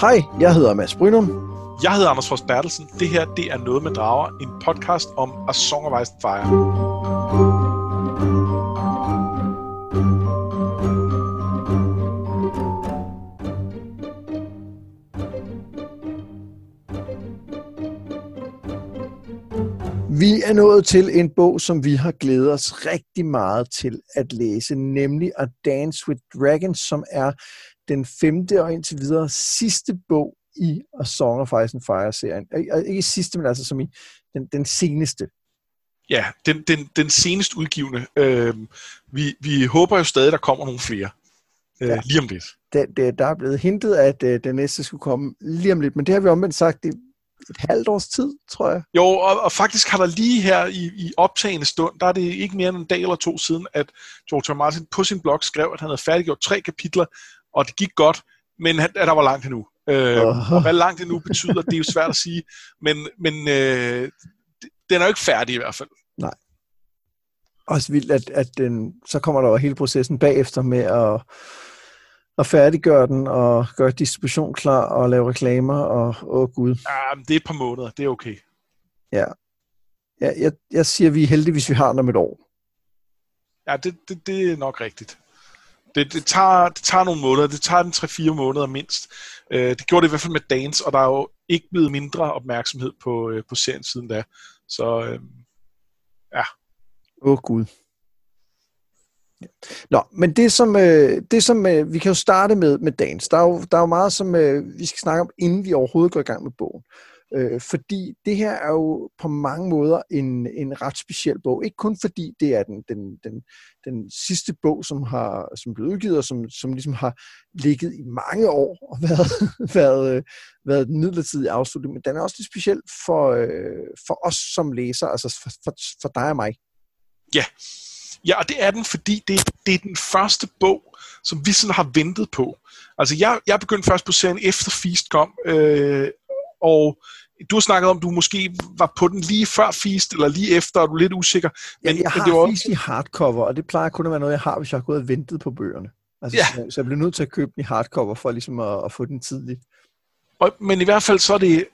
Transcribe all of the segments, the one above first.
Hej, jeg hedder Mads Brynum. Jeg hedder Anders Frost Bertelsen. Det her, det er Noget med Drager, en podcast om A Song of Ice Fire. Vi er nået til en bog, som vi har glædet os rigtig meget til at læse, nemlig A Dance with Dragons, som er den femte og indtil videre sidste bog i A Song of Ice and Fire-serien. Ikke sidste, men altså som i den, den seneste. Ja, den, den, den senest udgivende. Øh, vi, vi håber jo stadig, der kommer nogle flere. Øh, ja. Lige om lidt. Det, det, der er blevet hintet, at uh, den næste skulle komme lige om lidt, men det har vi omvendt sagt, det et halvt års tid, tror jeg. Jo, og, og faktisk har der lige her i, i optagende stund, der er det ikke mere end en dag eller to siden, at George. Martin på sin blog skrev, at han havde færdiggjort tre kapitler, og det gik godt, men at der var langt endnu. Øh, uh-huh. Og hvad langt endnu betyder, det er jo svært at sige, men, men øh, den er jo ikke færdig i hvert fald. Nej. Også vildt, at, at den, så kommer der jo hele processen bagefter med at at færdiggøre den og gøre distribution klar og lave reklamer og åh gud. Ja, det er et par måneder, det er okay. Ja. ja jeg, jeg siger, vi er heldige, hvis vi har den om et år. Ja, det, det, det er nok rigtigt. Det, det, tager, det tager nogle måneder. Det tager den 3-4 måneder mindst. Øh, det gjorde det i hvert fald med Dance, og der er jo ikke blevet mindre opmærksomhed på, øh, på serien siden da. Så øh, ja. Åh oh, gud. Nå, men det som, øh, det som øh, vi kan jo starte med med dans. Der er jo, der er jo meget, som øh, vi skal snakke om, inden vi overhovedet går i gang med bogen. Øh, fordi det her er jo på mange måder en, en ret speciel bog. Ikke kun fordi det er den, den, den, den sidste bog, som har som blev udgivet, og som, som ligesom har ligget i mange år og været, været, øh, været den midlertidige afslutning, men den er også lidt speciel for, øh, for os som læser, altså for, for, for dig og mig. Ja, Ja, og det er den, fordi det, det er den første bog, som vi sådan har ventet på. Altså, jeg, jeg begyndte først på serien efter Feast kom, øh, og du har snakket om, du måske var på den lige før Feast, eller lige efter, og du er lidt usikker. Men, ja, jeg har men det var... Feast i hardcover, og det plejer kun at være noget, jeg har, hvis jeg har gået og ventet på bøgerne. Altså, ja. så, så jeg blev nødt til at købe den i hardcover, for ligesom at, at få den tidligt. Og, men i hvert fald så er det,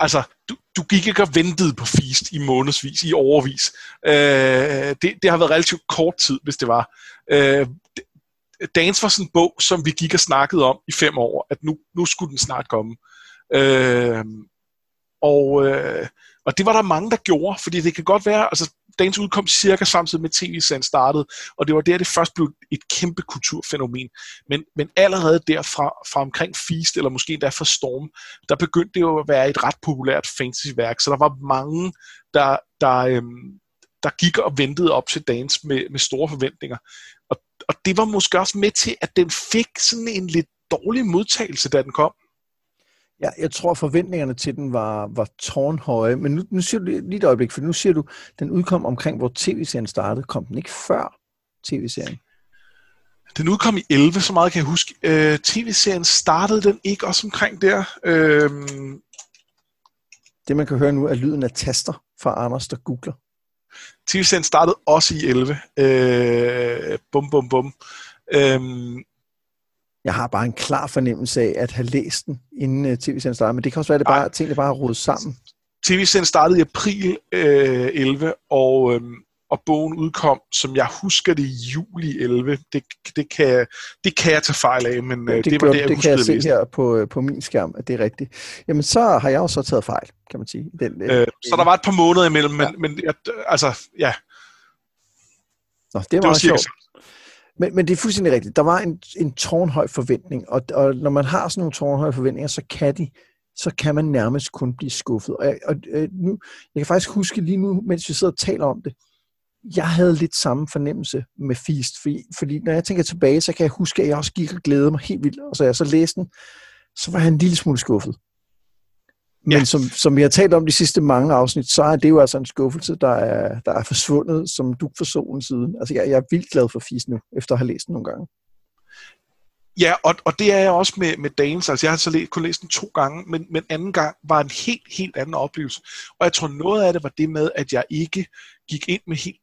altså, du, du gik ikke og ventede på Feast i månedsvis, i overvis. Øh, det, det har været relativt kort tid, hvis det var. Øh, Dance var sådan en bog, som vi gik og snakkede om i fem år, at nu, nu skulle den snart komme. Øh, Øhm, og, øh, og det var der mange, der gjorde, fordi det kan godt være, altså dagens udkom cirka samtidig med tv-serien startede, og det var der, det først blev et kæmpe kulturfænomen. Men, men allerede derfra, fra omkring Feast, eller måske endda fra Storm, der begyndte det jo at være et ret populært fantasy-værk, så der var mange, der, der, øhm, der gik og ventede op til dagens med, med store forventninger. Og, og det var måske også med til, at den fik sådan en lidt dårlig modtagelse, da den kom. Ja, jeg tror, forventningerne til den var, var tårnhøje. Men nu, nu siger du lige et øjeblik, for nu siger du, den udkom omkring, hvor tv-serien startede. Kom den ikke før tv-serien? Den udkom i 11, så meget kan jeg huske. Øh, tv-serien startede den ikke også omkring der? Øh... Det, man kan høre nu, er lyden af taster fra Anders, der googler. TV-serien startede også i 11. Øh, bum, bum, bum. Øh, jeg har bare en klar fornemmelse af at have læst den, inden uh, tv-serien startede, men det kan også være, at det bare, tingene bare er rodet sammen. TV-serien startede i april øh, 11, og, øhm, og bogen udkom, som jeg husker det, i juli 11. Det, det, kan, det kan jeg tage fejl af, men øh, det, det var det, jeg Det kan jeg se her på, øh, på min skærm, at det er rigtigt. Jamen, så har jeg også taget fejl, kan man sige. Den, øh, øh, så der var et par måneder imellem, men, ja. men jeg, altså, ja. Nå, det var, det var sjovt. Men, men det er fuldstændig rigtigt. Der var en, en tårnhøj forventning, og, og når man har sådan nogle tårnhøje forventninger, så kan de så kan man nærmest kun blive skuffet. Og, og, og nu, jeg kan faktisk huske lige nu, mens vi sidder og taler om det, jeg havde lidt samme fornemmelse med Feast, fordi, fordi når jeg tænker tilbage, så kan jeg huske, at jeg også gik og glædede mig helt vildt, og så jeg så læste den, så var jeg en lille smule skuffet. Men ja. som, som vi har talt om de sidste mange afsnit, så er det jo altså en skuffelse, der er, der er forsvundet som duk for solen siden. Altså jeg, jeg er vildt glad for Fis nu, efter at have læst den nogle gange. Ja, og, og det er jeg også med, med Danes. Altså jeg har så læ- kun læst den to gange, men, men anden gang var en helt, helt anden oplevelse. Og jeg tror noget af det var det med, at jeg ikke gik ind med helt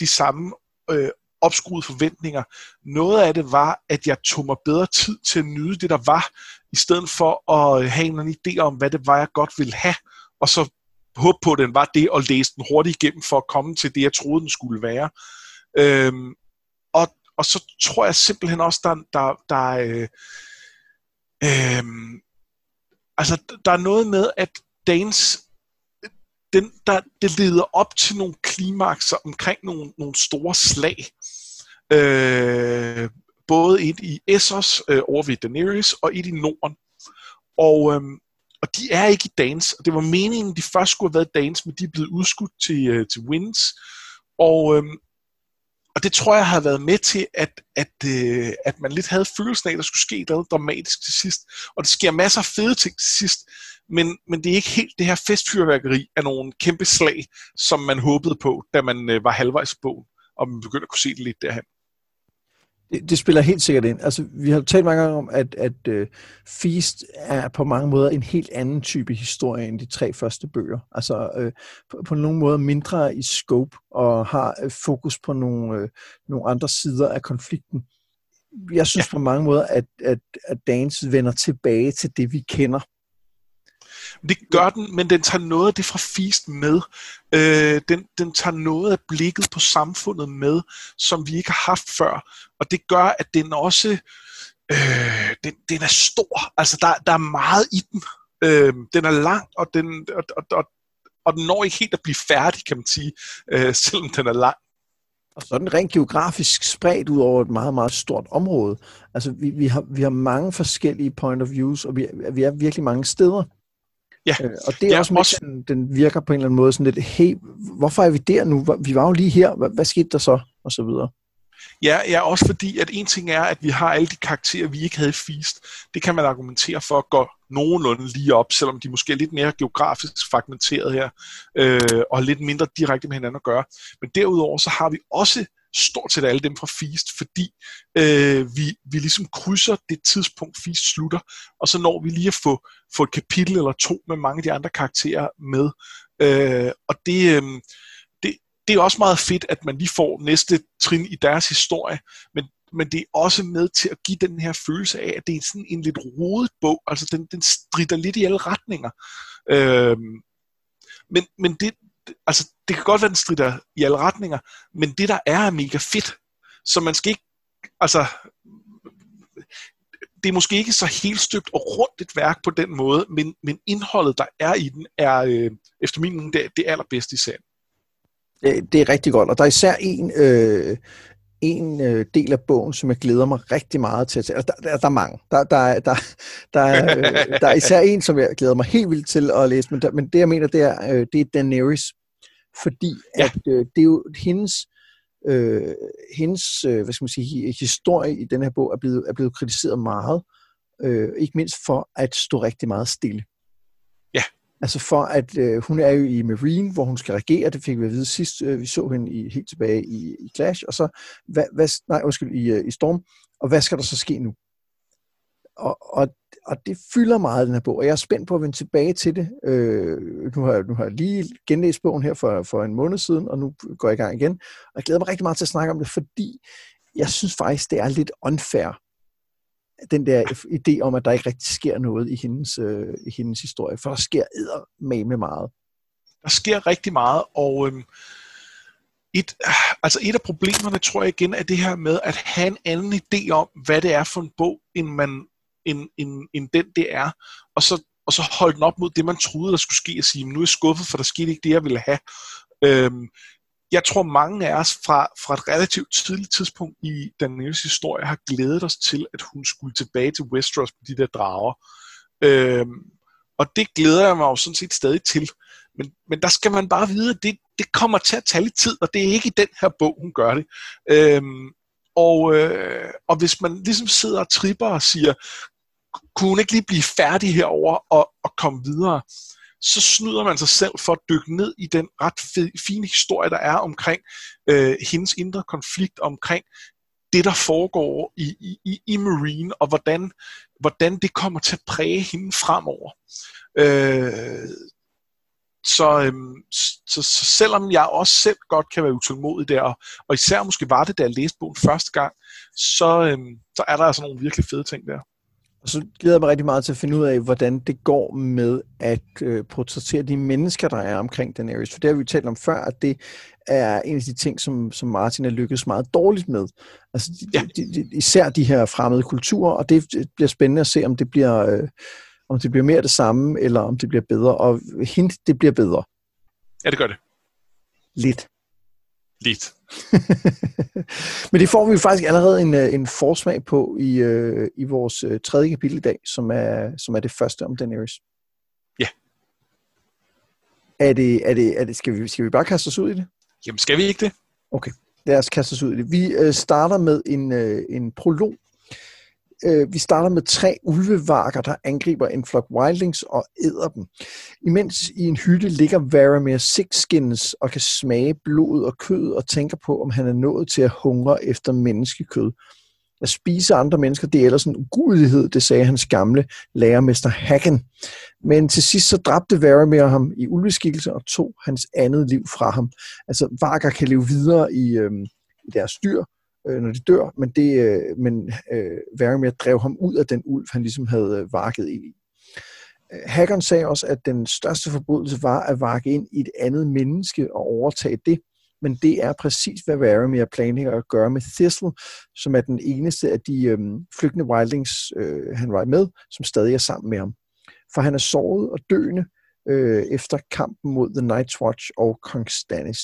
de samme øh, opskruede forventninger. Noget af det var, at jeg tog mig bedre tid til at nyde det, der var, i stedet for at have en anden idé om, hvad det var, jeg godt ville have, og så håbe på, at den var det, og læse den hurtigt igennem for at komme til det, jeg troede, den skulle være. Øhm, og, og så tror jeg simpelthen også, der, der, der øh, øh, altså, der er noget med, at Danes den, der, det leder op til nogle klimakser omkring nogle, nogle store slag. Øh, både ind i Essos øh, over ved Daenerys og ind i Norden. Og, øh, og de er ikke i Dans, Og det var meningen, de først skulle have været dans, men de er blevet udskudt til, øh, til Winds. Og, øh, og det tror jeg har været med til, at, at, øh, at man lidt havde følelsen af, at der skulle ske noget dramatisk til sidst. Og det sker masser af fede ting til sidst, men, men det er ikke helt det her festfyrværkeri af nogle kæmpe slag, som man håbede på, da man øh, var halvvejs på, bogen, og man begyndte at kunne se det lidt derhen. Det, det spiller helt sikkert ind. Altså, vi har talt mange gange om, at, at uh, Feast er på mange måder en helt anden type historie end de tre første bøger. Altså uh, på, på nogle måder mindre i scope og har uh, fokus på nogle, uh, nogle andre sider af konflikten. Jeg synes ja. på mange måder, at, at, at Dance vender tilbage til det, vi kender det gør den, men den tager noget af det fra Feast med. Øh, den, den tager noget af blikket på samfundet med, som vi ikke har haft før. Og det gør, at den også øh, den, den er stor. Altså, der, der er meget i den. Øh, den er lang, og den, og, og, og, og den når ikke helt at blive færdig, kan man sige, øh, selvom den er lang. Og så er den rent geografisk spredt ud over et meget, meget stort område. Altså, vi, vi, har, vi har mange forskellige point of views, og vi, vi er virkelig mange steder. Ja. Øh, og det er ja, også, også den, den virker på en eller anden måde sådan lidt, hey, hvorfor er vi der nu? Vi var jo lige her, hvad, hvad skete der så? Og så videre. Ja, ja, også fordi, at en ting er, at vi har alle de karakterer, vi ikke havde i Feast. Det kan man argumentere for at gå nogenlunde lige op, selvom de måske er lidt mere geografisk fragmenteret her, øh, og lidt mindre direkte med hinanden at gøre. Men derudover så har vi også stort set alle dem fra Feast, fordi øh, vi, vi ligesom krydser det tidspunkt, Feast slutter, og så når vi lige at få, få et kapitel eller to med mange af de andre karakterer med. Øh, og det, øh, det, det er også meget fedt, at man lige får næste trin i deres historie, men, men det er også med til at give den her følelse af, at det er sådan en lidt rodet bog, altså den, den strider lidt i alle retninger. Øh, men, men det, altså, det kan godt være, den strider i alle retninger, men det der er, er mega fedt. Så man skal ikke, altså, det er måske ikke så helt støbt og rundt et værk på den måde, men, men indholdet, der er i den, er øh, efter min mening det, det allerbedste i serien. Det er rigtig godt, og der er især en, øh, en øh, del af bogen, som jeg glæder mig rigtig meget til at tage. Altså, der, der, der er mange. Der, der, der, der, er, øh, der er især en, som jeg glæder mig helt vildt til at læse, men, der, men det jeg mener, det er, øh, det er Daenerys. Fordi ja. at øh, det er jo hendes, øh, hendes øh, hvad skal man sige, historie i den her bog er blevet, er blevet kritiseret meget. Øh, ikke mindst for at stå rigtig meget stille. Altså for at øh, hun er jo i Marine, hvor hun skal regere, det fik vi at vide sidst, øh, vi så hende i, helt tilbage i, i Clash, og så, hvad, hvad, nej, undskyld, i, øh, i Storm, og hvad skal der så ske nu? Og, og, og det fylder meget, den her bog, og jeg er spændt på at vende tilbage til det. Øh, nu, har, nu har jeg lige genlæst bogen her for, for en måned siden, og nu går jeg i gang igen, og jeg glæder mig rigtig meget til at snakke om det, fordi jeg synes faktisk, det er lidt unfair, den der idé om, at der ikke rigtig sker noget i hendes, øh, i hendes historie, for der sker med med meget. Der sker rigtig meget, og øhm, et, altså et af problemerne, tror jeg igen, er det her med at have en anden idé om, hvad det er for en bog, end, man, end, end, end den det er, og så, og så holde den op mod det, man troede, der skulle ske, og sige, nu er jeg skuffet, for der skete ikke det, jeg ville have. Øhm, jeg tror, mange af os fra, fra et relativt tidligt tidspunkt i Daniels historie har glædet os til, at hun skulle tilbage til Westeros på de der drager. Øhm, og det glæder jeg mig jo sådan set stadig til. Men, men der skal man bare vide, at det, det kommer til at tage lidt tid, og det er ikke i den her bog, hun gør det. Øhm, og, øh, og hvis man ligesom sidder og tripper og siger, kunne hun ikke lige blive færdig herover og, og komme videre, så snyder man sig selv for at dykke ned i den ret fine historie, der er omkring øh, hendes indre konflikt, omkring det, der foregår i, i, i Marine, og hvordan, hvordan det kommer til at præge hende fremover. Øh, så, øhm, så, så selvom jeg også selv godt kan være utålmodig der, og især måske var det, da jeg læste bogen første gang, så, øhm, så er der altså nogle virkelig fede ting der. Og så glæder jeg mig rigtig meget til at finde ud af, hvordan det går med at øh, portrættere de mennesker, der er omkring Daenerys. For det har vi talt om før, at det er en af de ting, som, som Martin er lykkedes meget dårligt med. Altså, ja. de, de, især de her fremmede kulturer, og det bliver spændende at se, om det bliver, øh, om det bliver mere det samme, eller om det bliver bedre. Og hint, det bliver bedre. Ja, det gør det. Lidt. Lidt. Men det får vi faktisk allerede en, øh, en forsmag på i, øh, i vores øh, tredje kapitel i dag, som er, som er det første om Daenerys. Ja. Er det, er det, er det, skal, vi, skal vi bare kaste os ud i det? Jamen, skal vi ikke det? Okay, lad os kaste os ud i det. Vi øh, starter med en, øh, en prolog, Øh, vi starter med tre ulvevarker, der angriber en flok wildlings og æder dem. Imens i en hytte ligger Varamir Sixskins og kan smage blod og kød og tænker på, om han er nået til at hungre efter menneskekød. At spise andre mennesker, det er ellers en ugudelighed, det sagde hans gamle lærermester Hagen. Men til sidst så dræbte Varamir ham i ulveskikkelse og tog hans andet liv fra ham. Altså, varker kan leve videre i, øh, i deres dyr, øh, når de dør, men, det, øh, men øh, Varamir drev ham ud af den ulv, han ligesom havde øh, varket ind i. Øh, hackeren sagde også, at den største forbrydelse var at varke ind i et andet menneske og overtage det, men det er præcis, hvad Varamir planlægger at gøre med Thistle, som er den eneste af de øh, flygtende wildlings, øh, han var med, som stadig er sammen med ham. For han er såret og døende øh, efter kampen mod The Night's Watch og Kong Stannis.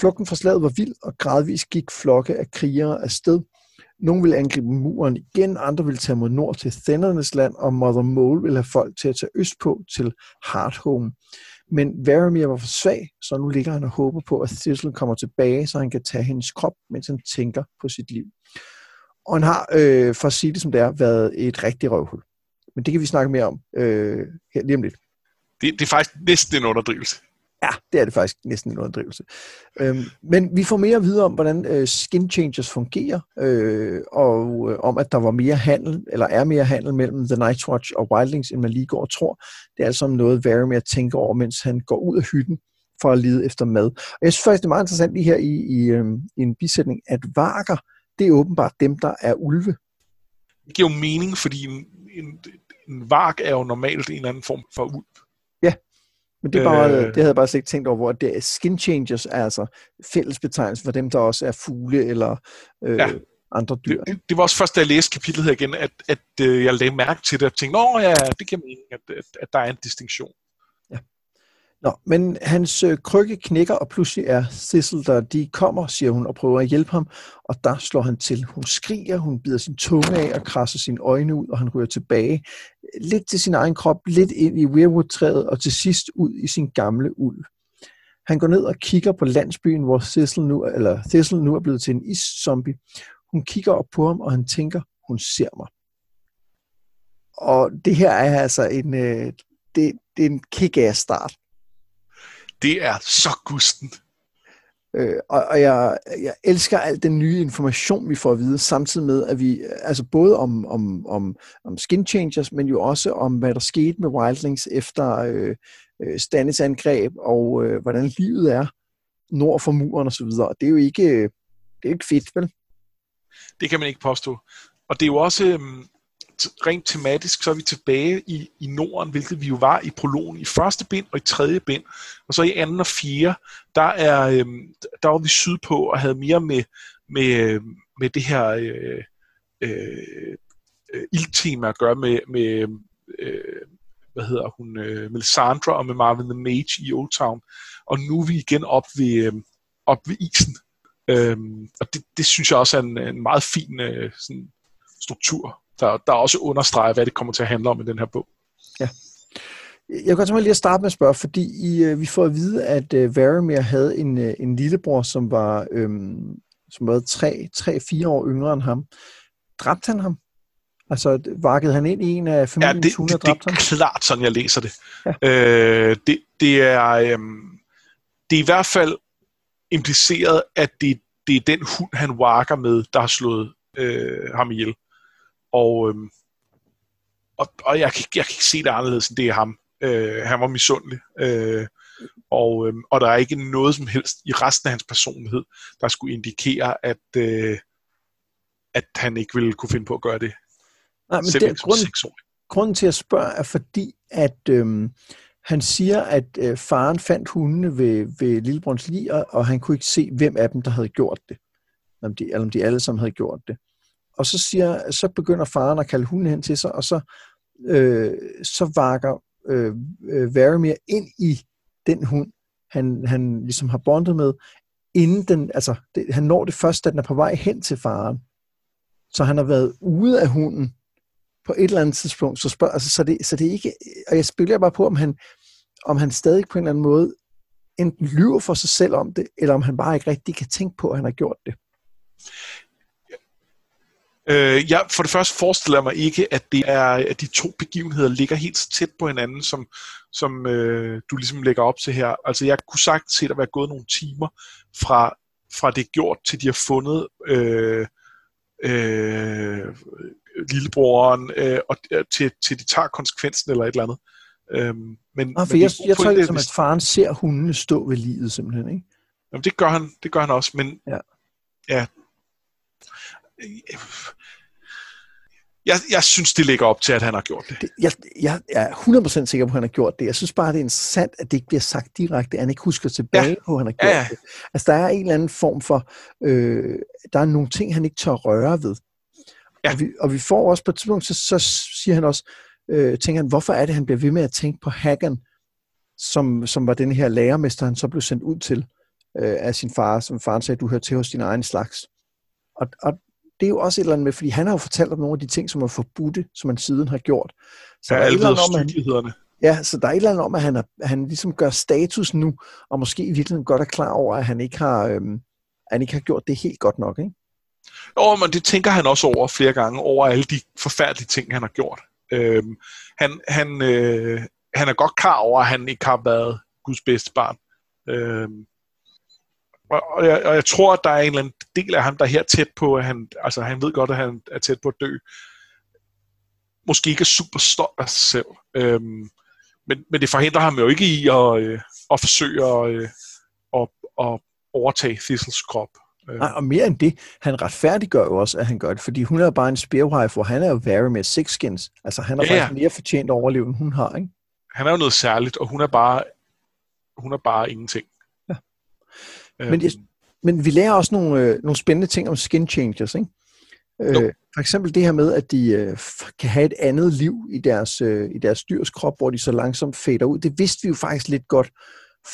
Flugten fra slaget var vild, og gradvist gik flokke af krigere afsted. Nogle ville angribe muren igen, andre ville tage mod nord til Thændernes land, og Mother Mole ville have folk til at tage østpå til Hardhome. Men Varamir var for svag, så nu ligger han og håber på, at Thistle kommer tilbage, så han kan tage hendes krop, mens han tænker på sit liv. Og han har, øh, for at sige det som det er, været et rigtigt røvhul. Men det kan vi snakke mere om øh, her lige om lidt. Det, det er faktisk næsten en underdrivelse. Ja, det er det faktisk næsten en underdrivelse. Øhm, men vi får mere at vide om, hvordan øh, skin changes fungerer, øh, og øh, om, at der var mere handel, eller er mere handel mellem The Night's Watch og Wildlings, end man lige går og tror. Det er altså noget, Varamir tænker over, mens han går ud af hytten for at lede efter mad. Og jeg synes faktisk, det er meget interessant lige her i, i, øh, i en bisætning, at varker, det er åbenbart dem, der er ulve. Det giver jo mening, fordi en, en, en vark er jo normalt en eller anden form for ulv. Men det, er bare, øh, det havde jeg bare ikke tænkt over, hvor det er skin changers er altså fællesbetegnelse for dem, der også er fugle eller øh, ja. andre dyr. Det, det var også først, da jeg læste kapitlet her igen, at, at øh, jeg lagde mærke til det og tænkte, nå ja, det kan mening, at, at, at der er en distinktion. Nå, men hans øh, krykke knækker, og pludselig er Sissel der. De kommer, siger hun, og prøver at hjælpe ham, og der slår han til. Hun skriger, hun bider sin tunge af og krasser sine øjne ud, og han ryger tilbage. Lidt til sin egen krop, lidt ind i weirwood-træet, og til sidst ud i sin gamle ulv. Han går ned og kigger på landsbyen, hvor Thistle nu, eller Thistle nu er blevet til en iszombie. Hun kigger op på ham, og han tænker, hun ser mig. Og det her er altså en, øh, det, det er en kick start det er så gusten. Øh, og og jeg, jeg elsker al den nye information, vi får at vide, samtidig med, at vi, altså både om, om, om, om skin changers, men jo også om, hvad der skete med Wildlings efter øh, øh, Stannis angreb, og øh, hvordan livet er nord for muren og så videre. Det er jo ikke, det er ikke fedt, vel? Det kan man ikke påstå. Og det er jo også, øh, rent tematisk, så er vi tilbage i, i Norden, hvilket vi jo var i prologen i første bind og i tredje bind. Og så i anden og fjerde, der, er, øh, der var vi sydpå og havde mere med, med, med det her øh, øh, øh, ildtema at gøre med, med øh, hvad hedder hun, øh, Melisandre og med Marvin the Mage i Old Town. Og nu er vi igen op ved, øh, op ved isen. Øhm, og det, det synes jeg også er en, en meget fin øh, sådan, struktur der, der også understreger, hvad det kommer til at handle om i den her bog. Ja. Jeg kan godt tænke mig lige at starte med at spørge, fordi I, øh, vi får at vide, at uh, havde en, uh, en lillebror, som var, øhm, som var 3-4 år yngre end ham. Dræbte han ham? Altså, varkede han ind i en af familiens ja, det, hunde det, det er klart, sådan jeg læser det. Ja. Øh, det, det, er, øhm, det er i hvert fald impliceret, at det, det er den hund, han varker med, der har slået øh, ham ihjel. Og, øhm, og, og jeg, jeg kan ikke se det anderledes, end det er ham. Øh, han var misundelig. Øh, og, øh, og der er ikke noget som helst i resten af hans personlighed, der skulle indikere, at, øh, at han ikke ville kunne finde på at gøre det. Nej, men det er grunden, grunden til at spørge er fordi, at øhm, han siger, at øh, faren fandt hundene ved, ved Lillebrons lig, og han kunne ikke se, hvem af dem, der havde gjort det. Om de, eller om de alle sammen havde gjort det. Og så, siger, så begynder faren at kalde hunden hen til sig, og så, øh, så vakker øh, øh, Varamir ind i den hund, han, han ligesom har bondet med, inden den, altså, det, han når det først, da den er på vej hen til faren. Så han har været ude af hunden på et eller andet tidspunkt. Så, spørg, altså, så, det, så det ikke, og jeg spiller bare på, om han, om han stadig på en eller anden måde enten lyver for sig selv om det, eller om han bare ikke rigtig kan tænke på, at han har gjort det. Øh, jeg, for det første forestiller mig ikke, at det er at de to begivenheder ligger helt tæt på hinanden, som, som øh, du ligesom lægger op til her. Altså jeg kunne sagt se, at der være gået nogle timer fra, fra det er gjort, til de har fundet øh, øh, lillebroren, øh, og øh, til, til de tager konsekvensen eller et eller andet. Øhm, men, ah, for men jeg, jeg, jeg tror det, som, at faren ser hundene stå ved livet simpelthen, ikke? Jamen, det gør han, det gør han også, men ja, ja jeg, jeg synes, det ligger op til, at han har gjort det. Jeg, jeg er 100% sikker på, at han har gjort det. Jeg synes bare, det er interessant, at det ikke bliver sagt direkte, at han ikke husker tilbage ja. på, at han har gjort ja, det. Altså, der er en eller anden form for... Øh, der er nogle ting, han ikke tør røre ved. Ja. Og, vi, og vi får også på et tidspunkt, så, så siger han også, øh, tænker han, hvorfor er det, han bliver ved med at tænke på Hagan, som, som var den her lærermester, han så blev sendt ud til øh, af sin far, som faren sagde, du hører til hos din egen slags. Og, og det er jo også et eller andet med, fordi han har jo fortalt om nogle af de ting, som er forbudte, som han siden har gjort. Så ja, der er et eller andet om, han, Ja, så der er et eller andet om, at han, er, han ligesom gør status nu, og måske i virkeligheden godt er klar over, at han ikke har, øhm, han ikke har gjort det helt godt nok, ikke? Jo, men det tænker han også over flere gange, over alle de forfærdelige ting, han har gjort. Øhm, han, han, øh, han er godt klar over, at han ikke har været Guds bedste barn. Øhm, og, og, jeg, og jeg tror, at der er en eller anden del af ham, der er her tæt på, at han, altså han ved godt, at han er tæt på at dø. Måske ikke er super stolt af sig selv. Øhm, men, men det forhindrer ham jo ikke i at, øh, at forsøge at, øh, at, at overtage Thistles krop. Øh. Nej, og mere end det, han retfærdiggør jo også, at han gør det, fordi hun er bare en spearwife, hvor han er jo very med six skins. Altså han er ja, faktisk mere fortjent at overleve, end hun har, ikke? Han er jo noget særligt, og hun er bare, hun er bare ingenting. Men, jeg, men vi lærer også nogle, øh, nogle spændende ting om skin changers, ikke? Øh, for eksempel det her med, at de øh, kan have et andet liv i deres, øh, i deres dyrs krop, hvor de så langsomt fader ud. Det vidste vi jo faktisk lidt godt,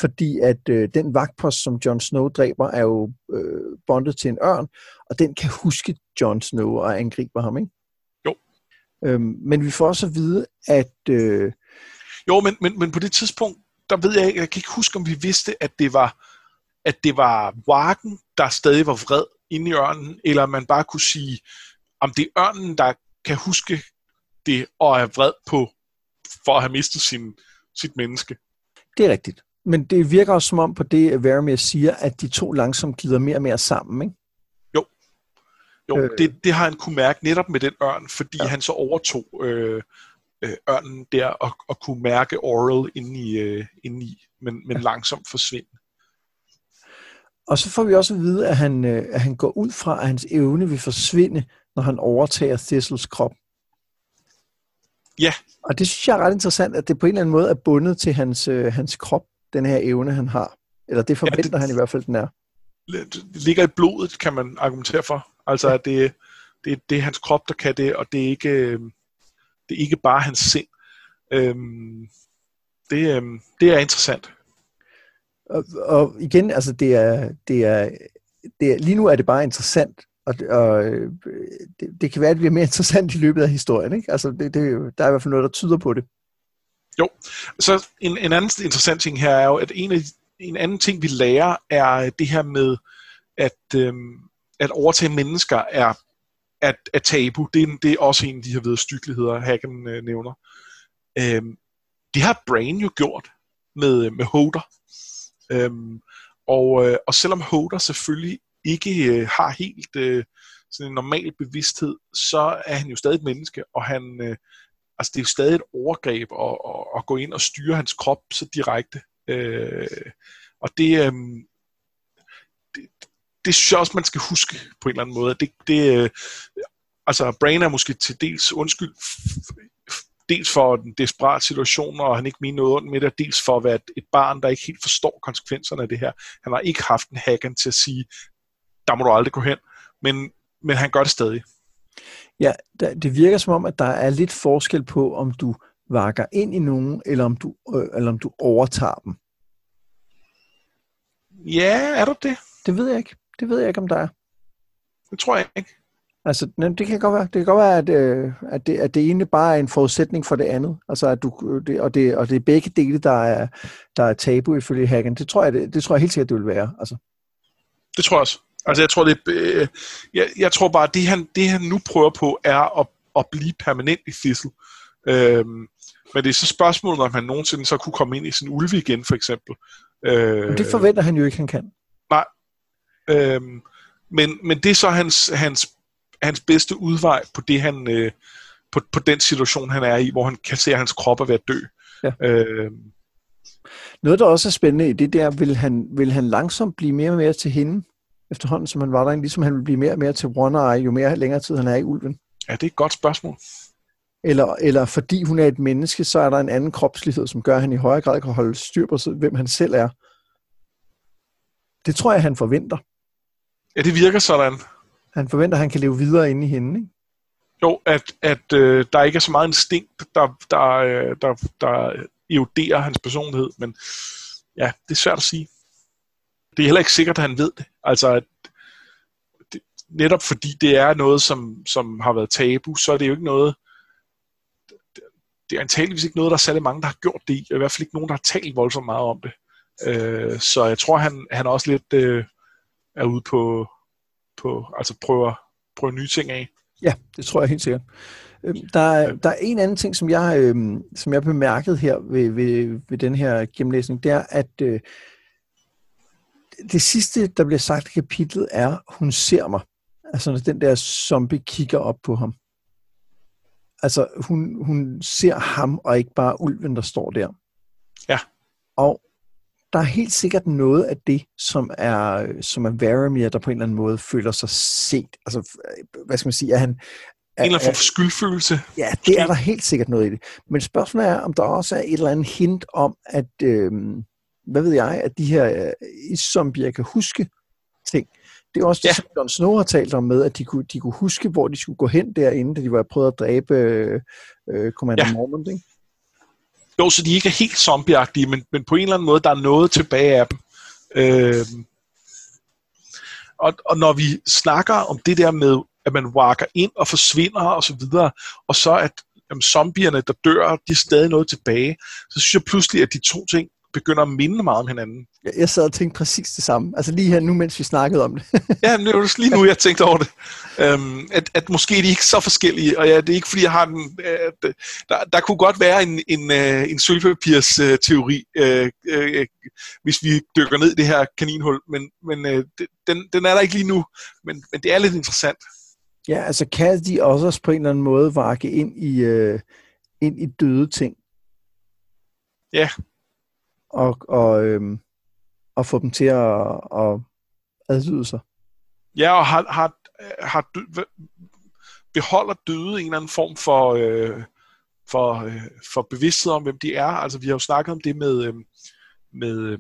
fordi at øh, den vagtpost, som Jon Snow dræber, er jo øh, bondet til en ørn, og den kan huske Jon Snow og angriber ham, ikke? Jo. Øhm, men vi får også at vide, at... Øh, jo, men, men, men på det tidspunkt, der ved jeg ikke, jeg kan ikke huske, om vi vidste, at det var at det var Warken, der stadig var vred inde i ørnen, eller man bare kunne sige, om det er ørnen, der kan huske det og er vred på, for at have mistet sin, sit menneske. Det er rigtigt. Men det virker også som om på det, Vermeer siger, at de to langsomt glider mere og mere sammen, ikke? Jo. Jo, øh, det, det har han kunne mærke netop med den ørn, fordi ja. han så overtog øh, øh, ørnen der og, og kunne mærke Oral inde i, øh, inde i men, men ja. langsomt forsvinde. Og så får vi også at vide, at han, øh, at han går ud fra, at hans evne vil forsvinde, når han overtager Thistles krop. Ja. Og det synes jeg er ret interessant, at det på en eller anden måde er bundet til hans, øh, hans krop, den her evne, han har. Eller det forventer ja, det, han i hvert fald, den er. Det ligger i blodet, kan man argumentere for. Altså, at det, det, det er hans krop, der kan det, og det er ikke, øh, det er ikke bare hans sind. Øhm, det, øhm, det er interessant. Og, og igen, altså det er, det er, det er, lige nu er det bare interessant, og, og øh, det, det kan være, at det bliver mere interessant i løbet af historien. Ikke? Altså det, det, der er i hvert fald noget, der tyder på det. Jo, så en, en anden interessant ting her er jo, at en, af, en anden ting, vi lærer, er det her med, at, øhm, at overtage mennesker er, at, at tabu. Det er, det er også en af de her vedstykkeligheder, Hagen øh, nævner. Øhm, det har Brain jo gjort med, øh, med Hoder. Øhm, og, øh, og selvom Hoder selvfølgelig ikke øh, har helt øh, sådan en normal bevidsthed, så er han jo stadig et menneske, og han, øh, altså det er jo stadig et overgreb at, at, at gå ind og styre hans krop så direkte. Øh, og det, øh, det, det synes jeg også, man skal huske på en eller anden måde. Det, det, øh, altså, Brain er måske til dels undskyld dels for den desperat situation, og han ikke mener noget ondt med det, og dels for at være et, et barn, der ikke helt forstår konsekvenserne af det her. Han har ikke haft en hacken til at sige, der må du aldrig gå hen, men, men han gør det stadig. Ja, det virker som om, at der er lidt forskel på, om du vakker ind i nogen, eller om du, øh, eller om du overtager dem. Ja, er du det? Det ved jeg ikke. Det ved jeg ikke, om der er. Det tror jeg ikke. Altså, det kan godt være, det kan godt være at, øh, at, det, at det ene bare er en forudsætning for det andet. Altså, at du, det, og, det, og det er begge dele, der er, der er tabu ifølge Hagen. Det tror jeg, det, det tror jeg helt sikkert, det vil være. Altså. Det tror jeg også. Altså, jeg tror, det, øh, jeg, jeg tror bare, at det han, det han nu prøver på, er at, at blive permanent i Thistle. Øhm, men det er så spørgsmålet, om han nogensinde så kunne komme ind i sin ulve igen, for eksempel. Øh, men det forventer han jo ikke, han kan. Nej. Øhm, men, men det er så hans, hans hans bedste udvej på det han øh, på, på den situation han er i, hvor han kan se at hans krop er ved at dø. Ja. Øh, Noget der også er spændende i det der, vil han, vil han langsomt blive mere og mere til hende efterhånden, som han var der, ligesom han vil blive mere og mere til One Eye, jo mere længere tid han er i ulven? Ja, det er et godt spørgsmål. Eller, eller fordi hun er et menneske, så er der en anden kropslighed, som gør, at han i højere grad kan holde styr på, hvem han selv er. Det tror jeg, han forventer. Ja, det virker sådan. Han forventer, at han kan leve videre inde i hende, ikke? Jo, at, at øh, der ikke er så meget instinkt, der, der, øh, der, der eroderer hans personlighed, men ja, det er svært at sige. Det er heller ikke sikkert, at han ved det. Altså, at det, netop fordi det er noget, som, som har været tabu, så er det jo ikke noget, det, er antageligvis ikke noget, der er særlig mange, der har gjort det i. I hvert fald ikke nogen, der har talt voldsomt meget om det. Øh, så jeg tror, han, han også lidt øh, er ude på, på altså prøver, prøver nye ting af. Ja, det tror jeg helt sikkert. Øhm, der er, der er en anden ting, som jeg, øh, som jeg bemærket her ved, ved, ved den her gennemlæsning, det er, at øh, det sidste, der bliver sagt i kapitlet, er, hun ser mig. Altså, den der zombie kigger op på ham. Altså, hun, hun ser ham, og ikke bare ulven, der står der. Ja. Og der er helt sikkert noget af det, som er, som er Varamir, der på en eller anden måde føler sig set. Altså, hvad skal man sige, er han... Er, en eller anden skyldfølelse. Ja, det er der helt sikkert noget i det. Men spørgsmålet er, om der også er et eller andet hint om, at, øh, hvad ved jeg, at de her øh, iszombier kan huske ting. Det er også det, ja. som Jon Snow har talt om med, at de kunne, de kunne huske, hvor de skulle gå hen derinde, da de var prøvet at dræbe øh, øh Commander ja. Mormont, ikke? Jo, så de ikke er helt zombieagtige, men, men på en eller anden måde, der er noget tilbage af dem. Øh, og, og når vi snakker om det der med, at man walker ind og forsvinder og så videre, og så at jamen, zombierne, der dør, de er stadig noget tilbage, så synes jeg pludselig, at de to ting begynder at minde meget om hinanden. Jeg, jeg sad og tænkte præcis det samme. Altså lige her nu, mens vi snakkede om det. ja, det var lige nu, jeg tænkte over det. Um, at, at måske de er ikke så forskellige, og ja, det er ikke fordi, jeg har den... At, der, der kunne godt være en, en, uh, en sølvpapirs uh, teori, uh, uh, hvis vi dykker ned i det her kaninhul, men, men uh, den, den er der ikke lige nu, men, men det er lidt interessant. Ja, altså kan de også på en eller anden måde varke ind i, uh, ind i døde ting? Ja, og, og, øhm, og få dem til at, at adlyde sig. Ja, og har, har, har dø, beholder døde en eller anden form for, øh, for, øh, for bevidsthed om, hvem de er. Altså, vi har jo snakket om det med, øh, med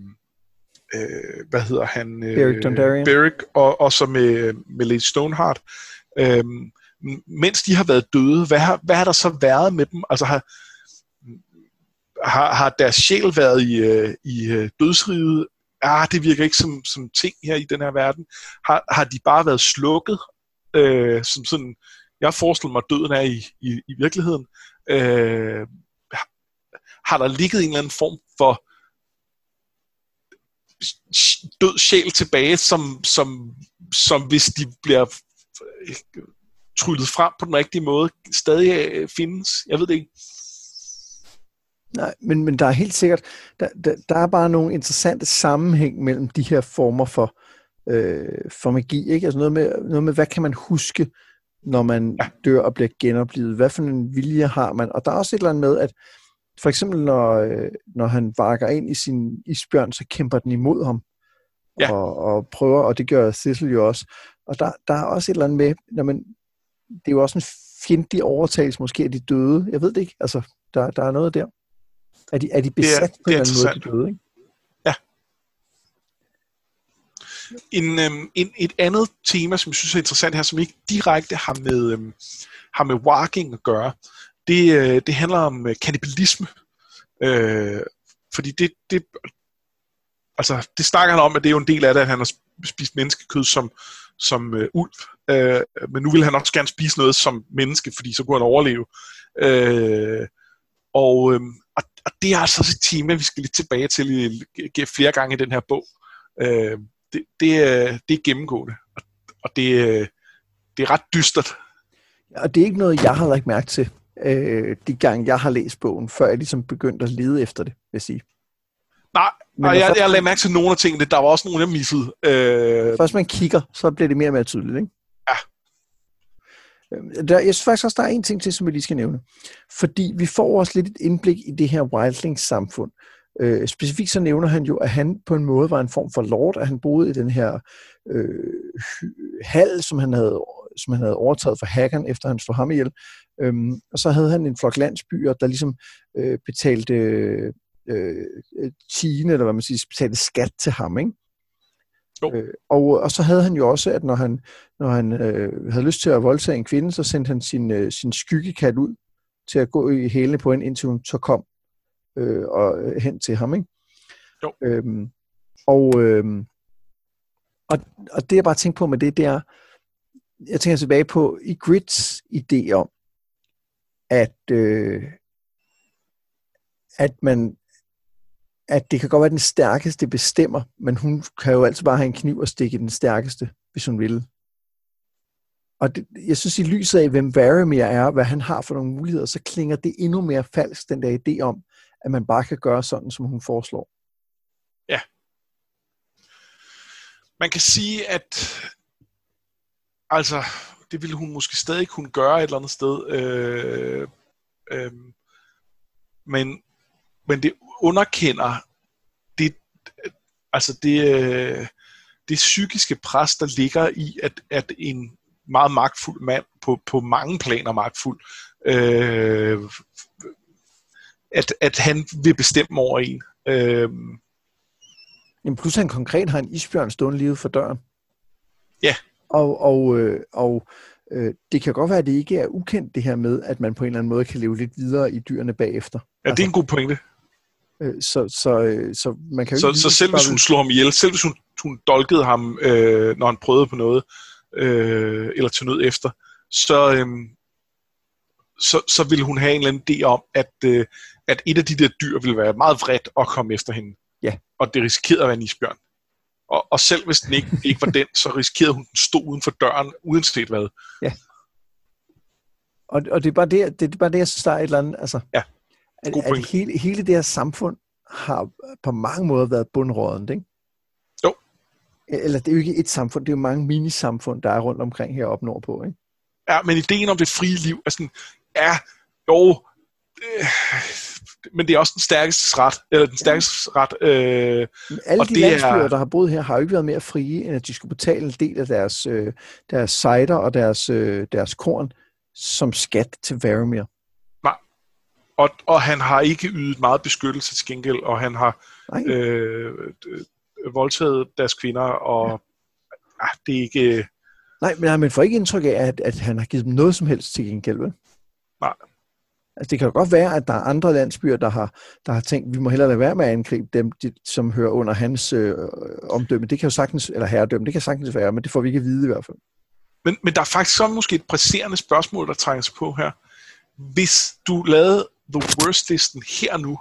øh, hvad hedder han? Øh, Beric Dondarrion. Beric, og, og så med, med Lady Stoneheart. Øh, mens de har været døde, hvad har, hvad har der så været med dem? Altså, har, har, har deres sjæl været i, øh, i øh, dødsriget? Ah, det virker ikke som, som ting her i den her verden. Har, har de bare været slukket? Øh, som sådan, jeg forestiller mig, at døden er i, i, i virkeligheden. Øh, har der ligget en eller anden form for død sjæl tilbage, som, som, som hvis de bliver tryllet frem på den rigtige måde, stadig øh, findes. Jeg ved det ikke. Nej, men, men der er helt sikkert, der, der, der er bare nogle interessante sammenhæng mellem de her former for, øh, for magi, ikke? Altså noget med, noget med, hvad kan man huske, når man ja. dør og bliver genoplevet? Hvad for en vilje har man? Og der er også et eller andet med, at for eksempel når, øh, når han vakker ind i sin isbjørn, så kæmper den imod ham. Ja. Og, og prøver, og det gør Sissel jo også. Og der, der er også et eller andet med, når man, det er jo også en fjendtlig overtagelse måske af de døde. Jeg ved det ikke. Altså, der, der er noget der. Er de, er de besat det er, på en eller anden måde, de døde, ikke? Ja. En, øhm, en, et andet tema, som jeg synes er interessant her, som ikke direkte har med, øhm, har med walking at gøre, det, øh, det handler om øh, kannibalisme. Øh, fordi det, det, altså, det snakker han om, at det er jo en del af det, at han har spist menneskekød som, som øh, ulv. Øh, men nu vil han også gerne spise noget som menneske, fordi så kunne han overleve. Øh, og, øh, og det er altså et tema, vi skal lidt tilbage til i, i, flere gange i den her bog. Øh, det, det, er, det er gennemgående, og, og det, det er ret dystert. Og det er ikke noget, jeg har lagt mærke til, øh, de gange jeg har læst bogen, før jeg ligesom begyndte at lede efter det, vil jeg sige. Nej, Nej jeg, først, jeg lagde mærke til nogle af tingene. Der var også nogle, jeg missede. Øh... Først man kigger, så bliver det mere og mere tydeligt, ikke? Øhm, der, jeg synes faktisk også, der er en ting til, som vi lige skal nævne. Fordi vi får også lidt et indblik i det her wildlings-samfund. Øh, specifikt så nævner han jo, at han på en måde var en form for lord, at han boede i den her øh, hal, som han havde som han havde overtaget fra hackeren, efter han slog ham ihjel. Øhm, og så havde han en flok landsbyer, der ligesom øh, betalte øh, øh tine, eller hvad man siger, betalte skat til ham, ikke? Jo. Øh, og, og så havde han jo også, at når han, når han øh, havde lyst til at voldtage en kvinde, så sendte han sin, øh, sin skyggekat ud til at gå i hælene på hende, indtil hun så kom øh, og, øh, hen til ham. Ikke? Jo. Øhm, og, øh, og, og det jeg bare tænker på med det, det er, jeg tænker tilbage på i Grits idé om, at, øh, at man at det kan godt være, at den stærkeste bestemmer, men hun kan jo altid bare have en kniv og stikke den stærkeste, hvis hun vil. Og det, jeg synes, i lyset af, hvem Varamir er, hvad han har for nogle muligheder, så klinger det endnu mere falsk, den der idé om, at man bare kan gøre sådan, som hun foreslår. Ja. Man kan sige, at altså, det ville hun måske stadig kunne gøre et eller andet sted. Øh, øh, men, men det underkender det, altså det, øh, det psykiske pres, der ligger i, at, at en meget magtfuld mand, på, på mange planer magtfuld, øh, at, at han vil bestemme over en. Øh, Jamen plus han konkret har en isbjørn stående lige for døren. Ja. Og, og, øh, og øh, det kan godt være, at det ikke er ukendt det her med, at man på en eller anden måde kan leve lidt videre i dyrene bagefter. Ja, det er en god pointe. Øh, så, så, øh, så man kan jo så, så selv hvis hun slår ham ihjel, selv hvis hun, hun dolkede ham, øh, når han prøvede på noget, øh, eller til noget efter, så, øh, så, så ville hun have en eller anden idé om, at, øh, at et af de der dyr ville være meget vredt at komme efter hende. Ja. Og det risikerede at være en isbjørn. Og, og selv hvis den ikke, ikke var den, så risikerede hun, den stod uden for døren, uanset hvad. Ja. Og, og det er bare det, det er bare det, jeg synes, der er et eller andet, altså, ja. At, at hele, hele det her samfund har på mange måder været bundrådent, ikke? Jo. Eller det er jo ikke et samfund, det er jo mange minisamfund, der er rundt omkring heroppe nordpå, ikke? Ja, men ideen om det frie liv er sådan, ja, jo, øh, men det er også den stærkeste ret, eller den stærkeste ret. Øh, Alle og de det landsbyer, er... der har boet her, har jo ikke været mere frie, end at de skulle betale en del af deres, øh, deres cider og deres, øh, deres korn som skat til Varamir. Nej. Og, og han har ikke ydet meget beskyttelse til gengæld, og han har øh, voldtaget deres kvinder, og ja. ah, det er ikke... Nej, men man får ikke indtryk af, at, at han har givet dem noget som helst til gengæld, vel? Nej. Altså, det kan jo godt være, at der er andre landsbyer, der har, der har tænkt, vi må hellere lade være med at angribe dem, de, som hører under hans øh, omdømme. Det kan jo sagtens, eller herredømme, det kan sagtens være, men det får vi ikke at vide i hvert fald. Men, men der er faktisk så måske et presserende spørgsmål, der trænger sig på her. Hvis du lavede The Worst-listen her nu,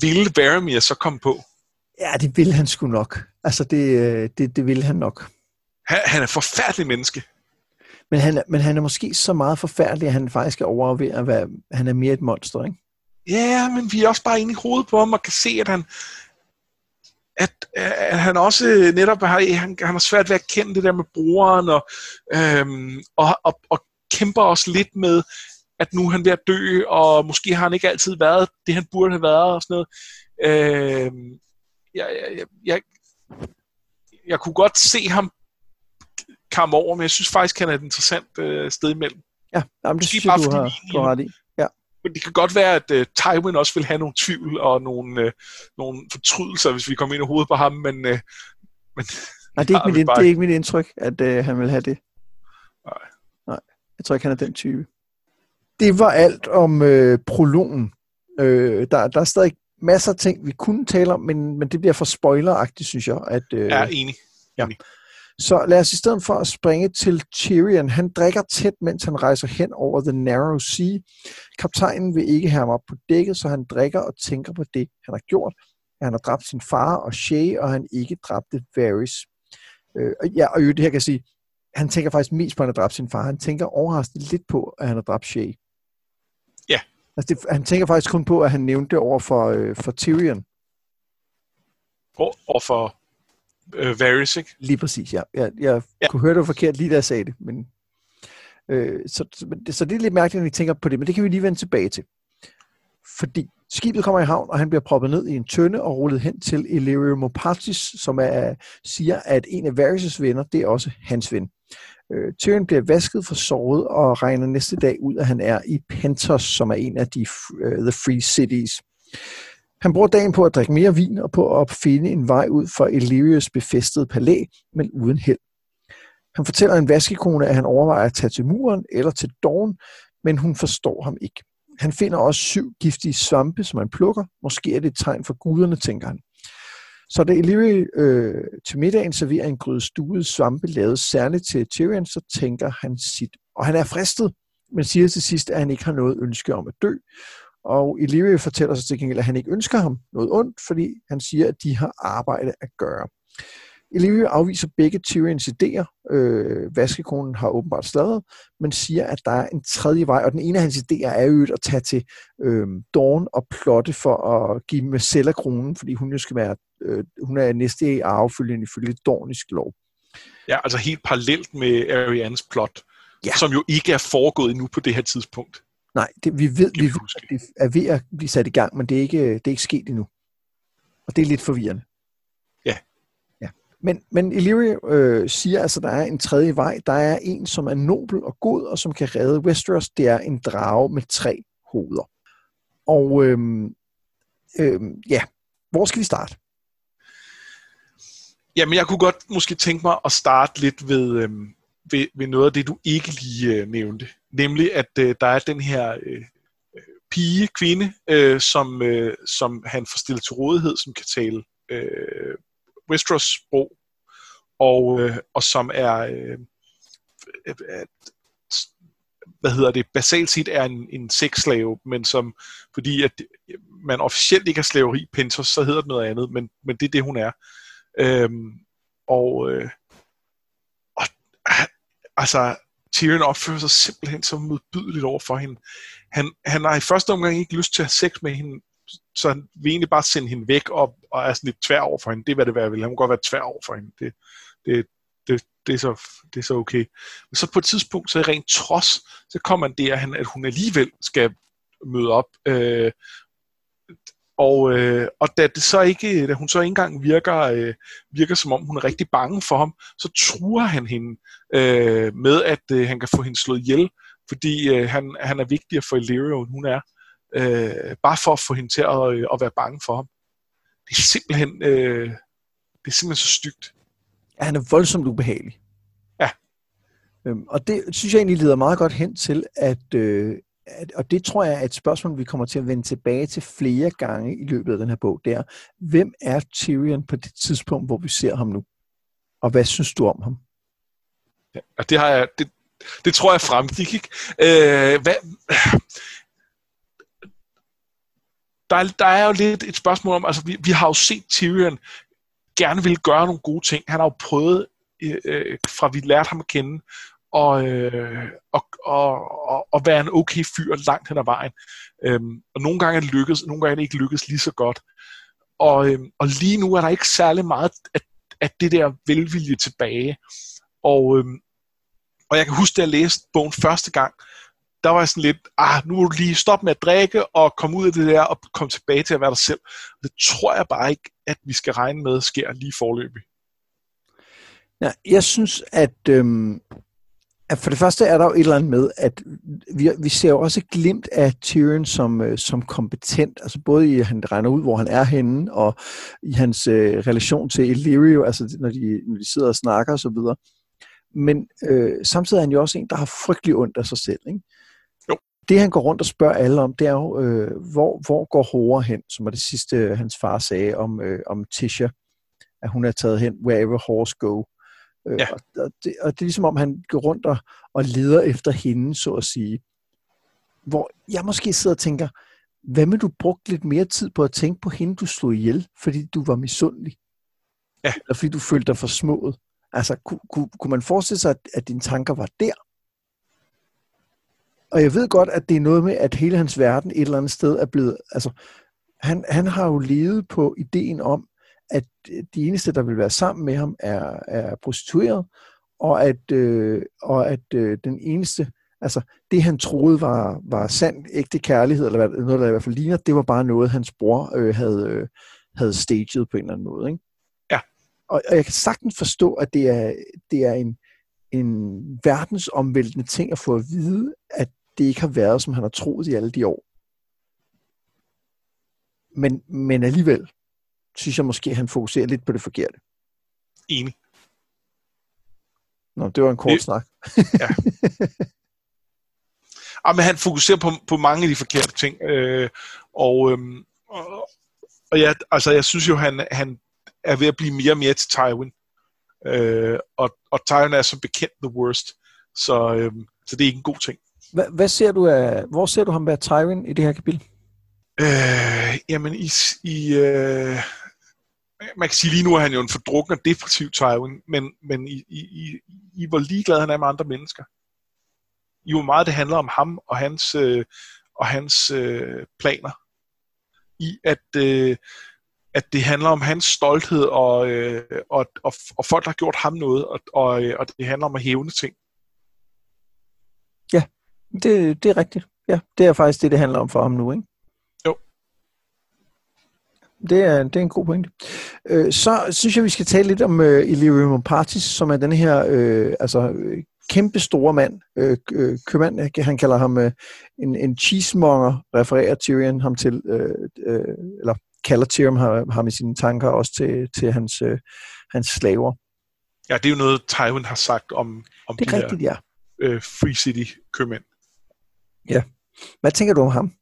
ville Varamir så komme på? Ja, det vil han sgu nok. Altså, det, øh, det, det vil han nok. Han, han er forfærdelig menneske. Men han, men han er måske så meget forfærdelig, at han faktisk er over ved at være, han er mere et monster, ikke? Ja, men vi er også bare inde i hovedet på ham og kan se, at han, at, at han også netop har, han, han har svært ved at kende det der med brugeren, og, øhm, og, og, og kæmper også lidt med, at nu er han ved at dø, og måske har han ikke altid været det, han burde have været, og sådan noget. Øhm, jeg, jeg, jeg, jeg kunne godt se ham komme over, men jeg synes faktisk, han er et interessant øh, sted imellem. Ja, jamen, det synes jeg, du har, du har ret i. Ja. Men det kan godt være, at uh, Tywin også vil have nogle tvivl og nogle, uh, nogle fortrydelser, hvis vi kommer ind i hovedet på ham, men... Uh, men Nej, det er, ikke mit, bare... det er ikke mit indtryk, at uh, han vil have det. Nej. Nej, jeg tror ikke, han er den type. Det var alt om uh, prologen. Uh, der, der er stadig masser af ting, vi kunne tale om, men, men det bliver for spoileragtigt, synes jeg. At, uh, ja, enig. Ja. enig. Så lad os i stedet for at springe til Tyrion. Han drikker tæt, mens han rejser hen over The Narrow Sea. Kaptajnen vil ikke have ham op på dækket, så han drikker og tænker på det, han har gjort. At han har dræbt sin far og Shay, og han ikke dræbte Varys. Øh, ja, og det her kan jeg sige, han tænker faktisk mest på, at han har dræbt sin far. Han tænker overraskende lidt på, at han har dræbt Shay. Altså det, han tænker faktisk kun på, at han nævnte over for, øh, for Tyrion. Og, og for øh, Varys, ikke? Lige præcis, ja. Jeg, jeg ja. kunne høre det forkert lige da jeg sagde det, men... Øh, så, så, så det er lidt mærkeligt, når vi tænker på det, men det kan vi lige vende tilbage til. Fordi skibet kommer i havn, og han bliver proppet ned i en tønde og rullet hen til Illyrio Mopatis, som er, siger, at en af Varys' venner, det er også hans ven. Øh, Tyrion bliver vasket for såret og regner næste dag ud, at han er i Pentos, som er en af de uh, The Free Cities. Han bruger dagen på at drikke mere vin og på at finde en vej ud for Illyrius befæstede palæ, men uden held. Han fortæller en vaskekone, at han overvejer at tage til muren eller til Dorn, men hun forstår ham ikke. Han finder også syv giftige svampe, som han plukker. Måske er det et tegn for guderne, tænker han. Så da Illyri øh, til middagen serverer en gryde stuet svampe lavet særligt til Tyrion, så tænker han sit. Og han er fristet, men siger til sidst, at han ikke har noget ønske om at dø, og Illyrio fortæller sig til gengæld, at han ikke ønsker ham noget ondt, fordi han siger, at de har arbejde at gøre. Illyrio afviser begge Tyrions idéer. Øh, vaskekonen har åbenbart slaget, men siger, at der er en tredje vej, og den ene af hans idéer er jo at tage til øh, Dawn og plotte for at give Marcella kronen, fordi hun jo skal være, øh, hun er næste i arvefølgen ifølge Dornisk lov. Ja, altså helt parallelt med Arianes plot, ja. som jo ikke er foregået endnu på det her tidspunkt. Nej, det, vi ved, vi ved, at det er ved at blive sat i gang, men det er ikke, det er ikke sket endnu. Og det er lidt forvirrende. Men, men Illyria øh, siger altså, at der er en tredje vej. Der er en, som er nobel og god, og som kan redde Westeros. Det er en drage med tre hoveder. Og øhm, øhm, ja, hvor skal vi starte? Jamen, jeg kunne godt måske tænke mig at starte lidt ved, øhm, ved, ved noget af det, du ikke lige øh, nævnte. Nemlig, at øh, der er den her øh, pige, kvinde, øh, som, øh, som han får stillet til rådighed, som kan tale øh, Westeros sprog, og, øh, og som er, øh, øh, hvad hedder det, basalt set er en, en sexslave, men som, fordi at man officielt ikke har slaveri Pentos, så hedder det noget andet, men, men det er det, hun er. Øhm, og, øh, og altså, Tyrion opfører sig simpelthen så modbydeligt over for hende. Han, han har i første omgang ikke lyst til at have sex med hende, så han vil egentlig bare sende hende væk og, og er sådan lidt tvær over for hende. Det er, hvad det være vil. Han må godt være tvær over for hende. Det, det, det, det, er så, det er så okay. Men så på et tidspunkt, så er rent trods, så kommer han der, at hun alligevel skal møde op. Øh, og, øh, og da, det så ikke, da hun så ikke engang virker, øh, virker som om hun er rigtig bange for ham, så truer han hende øh, med, at øh, han kan få hende slået ihjel, fordi øh, han, han er vigtigere for Illyrio, end hun er. Øh, bare for at få hende til at, øh, at være bange for ham. Det er simpelthen, øh, det er simpelthen så stygt. Ja, han er voldsomt ubehagelig. Ja. Øhm, og det synes jeg egentlig leder meget godt hen til, at, øh, og det tror jeg er et spørgsmål, vi kommer til at vende tilbage til flere gange i løbet af den her bog, det er, hvem er Tyrion på det tidspunkt, hvor vi ser ham nu? Og hvad synes du om ham? Ja, og det har jeg, det, det tror jeg fremgik, ikke? Øh, hvad, der, der er jo lidt et spørgsmål om, altså vi, vi har jo set Tyrion gerne vil gøre nogle gode ting. Han har jo prøvet, øh, øh, fra vi lærte ham at kende, og, øh, og, og, og, og være en okay fyr langt hen ad vejen. Øhm, og nogle gange er det lykkedes, nogle gange er det ikke lykkedes lige så godt. og, øhm, og lige nu er der ikke særlig meget af, af det der velvilje tilbage. Og, øhm, og jeg kan huske, da jeg læste bogen første gang, der var jeg sådan lidt, ah, nu må du lige stoppe med at drikke og komme ud af det der og komme tilbage til at være dig selv. Det tror jeg bare ikke, at vi skal regne med sker lige forløbig. Ja, jeg synes, at, øhm, at for det første er der jo et eller andet med, at vi, vi ser jo også glimt af Tyrion som, øh, som kompetent, altså både i, at han regner ud, hvor han er henne, og i hans øh, relation til Illyrio, altså når de, når de sidder og snakker osv. Men øh, samtidig er han jo også en, der har frygtelig ondt af sig selv. Ikke? Det han går rundt og spørger alle om, det er jo, øh, hvor, hvor går Hora hen, som var det sidste, hans far sagde om, øh, om Tisha, at hun er taget hen, wherever horse go. Øh, ja. Og, og, det, og det er ligesom om, han går rundt og, og leder efter hende, så at sige. Hvor jeg måske sidder og tænker, hvad med du brugte lidt mere tid på at tænke på hende, du slog ihjel, fordi du var misundelig? Ja. Eller fordi du følte dig for smået? Altså, kunne, kunne, kunne man forestille sig, at, at dine tanker var der? Og jeg ved godt, at det er noget med, at hele hans verden et eller andet sted er blevet... Altså, han, han har jo levet på ideen om, at de eneste, der vil være sammen med ham, er, er prostitueret, og at, øh, og at øh, den eneste, altså det han troede var, var sand, ægte kærlighed, eller noget, der i hvert fald ligner, det var bare noget, hans bror øh, havde, øh, havde staged på en eller anden måde. Ikke? Ja. Og, og jeg kan sagtens forstå, at det er, det er en, en verdensomvæltende ting at få at vide, at det ikke har været, som han har troet i alle de år. Men, men alligevel, synes jeg måske, han fokuserer lidt på det forkerte. Enig. Nå, det var en kort det, snak. ja. Ja, men han fokuserer på, på mange af de forkerte ting. Øh, og, øhm, og, og ja, altså, jeg synes jo, han, han er ved at blive mere og mere til Tywin. Øh, og, og Tywin er som bekendt the worst. Så, øhm, så det er ikke en god ting. Hvad, hvad ser du af, hvor ser du ham være Tywin i det her kapitel? Øh, jamen, i, i øh, man kan sige lige nu, at han jo en fordrukken og depressiv Tywin, men, men I, I, I, I hvor ligeglad han er med andre mennesker. I hvor meget det handler om ham og hans, øh, og hans øh, planer. I at, øh, at det handler om hans stolthed og, øh, og, og, og folk, der har gjort ham noget, og, og, øh, og det handler om at hævne ting. Det, det er rigtigt. Ja, det er faktisk det, det handler om for ham nu, ikke? Det er, det er en god pointe. Øh, så synes jeg, vi skal tale lidt om øh, Illyrio Partis, som er den her øh, altså, kæmpe store mand. Øh, øh, købmand, han kalder ham øh, en, en cheesemonger, refererer Tyrion ham til, øh, øh, eller kalder Tyrion ham, ham i sine tanker også til, til hans, øh, hans slaver. Ja, det er jo noget, Tywin har sagt om, om det er de rigtigt, her ja. øh, Free City købmænd. Ja. Hvad tænker du om ham?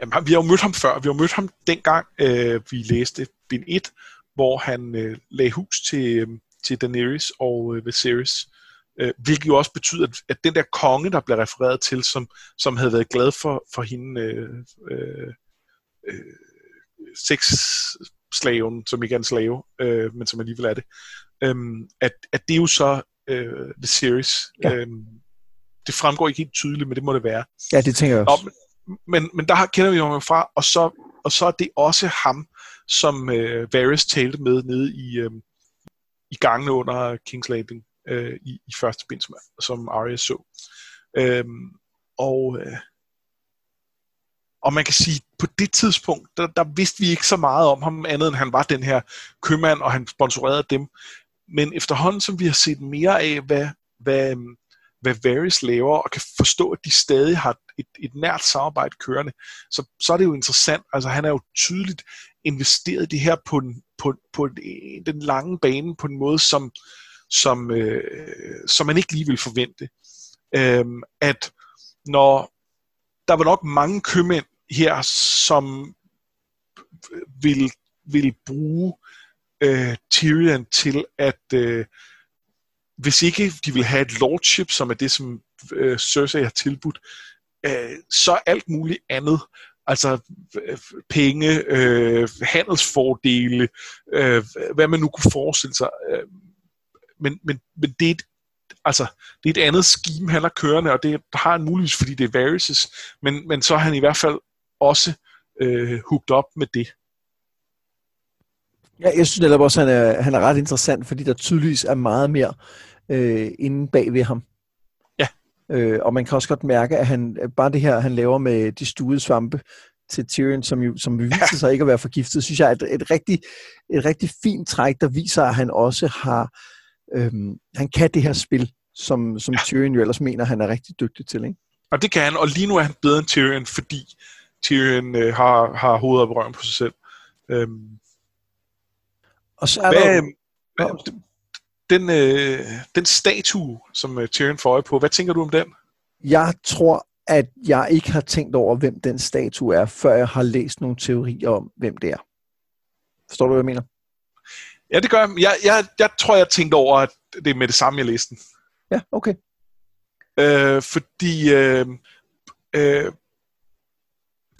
Jamen, vi har jo mødt ham før. Vi har mødt ham dengang, øh, vi læste bind 1, hvor han øh, lagde hus til, øh, til Daenerys og øh, Viserys. Øh, hvilket jo også betyder, at, at den der konge, der blev refereret til, som, som havde været glad for, for hende, øh, øh, øh, sexslaven, som ikke er en slave, øh, men som alligevel er det, øh, at, at det er jo så øh, Viserys. Ja. Øh, det fremgår ikke helt tydeligt, men det må det være. Ja, det tænker jeg også. Nå, men, men der kender vi ham fra, og så, og så er det også ham, som øh, Varys talte med nede i, øh, i gangene under King's Landing øh, i, i første bind, som, som Arya så. Øhm, og, øh, og man kan sige, på det tidspunkt, der, der vidste vi ikke så meget om ham, andet end han var den her købmand, og han sponsorerede dem. Men efterhånden, som vi har set mere af, hvad, hvad, hvad Varys laver, og kan forstå, at de stadig har et, et nært samarbejde kørende, så, så er det jo interessant. Altså han er jo tydeligt investeret det her på, en, på, på en, den lange bane på en måde, som, som, øh, som man ikke lige vil forvente. Øhm, at når der var nok mange købmænd her, som vil, vil bruge øh, Tyrion til at øh, hvis ikke de vil have et lordship, som er det, som øh, Cersei har tilbudt, øh, så alt muligt andet, altså øh, penge, øh, handelsfordele, øh, hvad man nu kunne forestille sig. Øh, men, men, men det er et, altså, det er et andet scheme, han har kørende, og det har han muligvis, fordi det er Varys', men, men så er han i hvert fald også øh, hooked op med det. Ja, jeg synes netop også, at han er, han er ret interessant, fordi der tydeligvis er meget mere øh, inde bag ved ham. Ja. Øh, og man kan også godt mærke, at han, bare det her, han laver med de stuede svampe til Tyrion, som, jo, som viser ja. sig ikke at være forgiftet, synes jeg er et, et, rigtig, et rigtig fint træk, der viser, at han også har, øhm, han kan det her spil, som, som ja. Tyrion jo ellers mener, han er rigtig dygtig til. Ikke? Og det kan han, og lige nu er han bedre end Tyrion, fordi Tyrion øh, har, har hovedet op røven på sig selv. Øhm, og så er hvad, der... Hvad, den, øh, den statue, som øh, Tyrion får øje på, hvad tænker du om den? Jeg tror, at jeg ikke har tænkt over, hvem den statue er, før jeg har læst nogle teorier om, hvem det er. Forstår du, hvad jeg mener? Ja, det gør jeg. Jeg, jeg, jeg tror, jeg tænkte over, at det er med det samme, jeg læste den. Ja, okay. Øh, fordi øh, øh,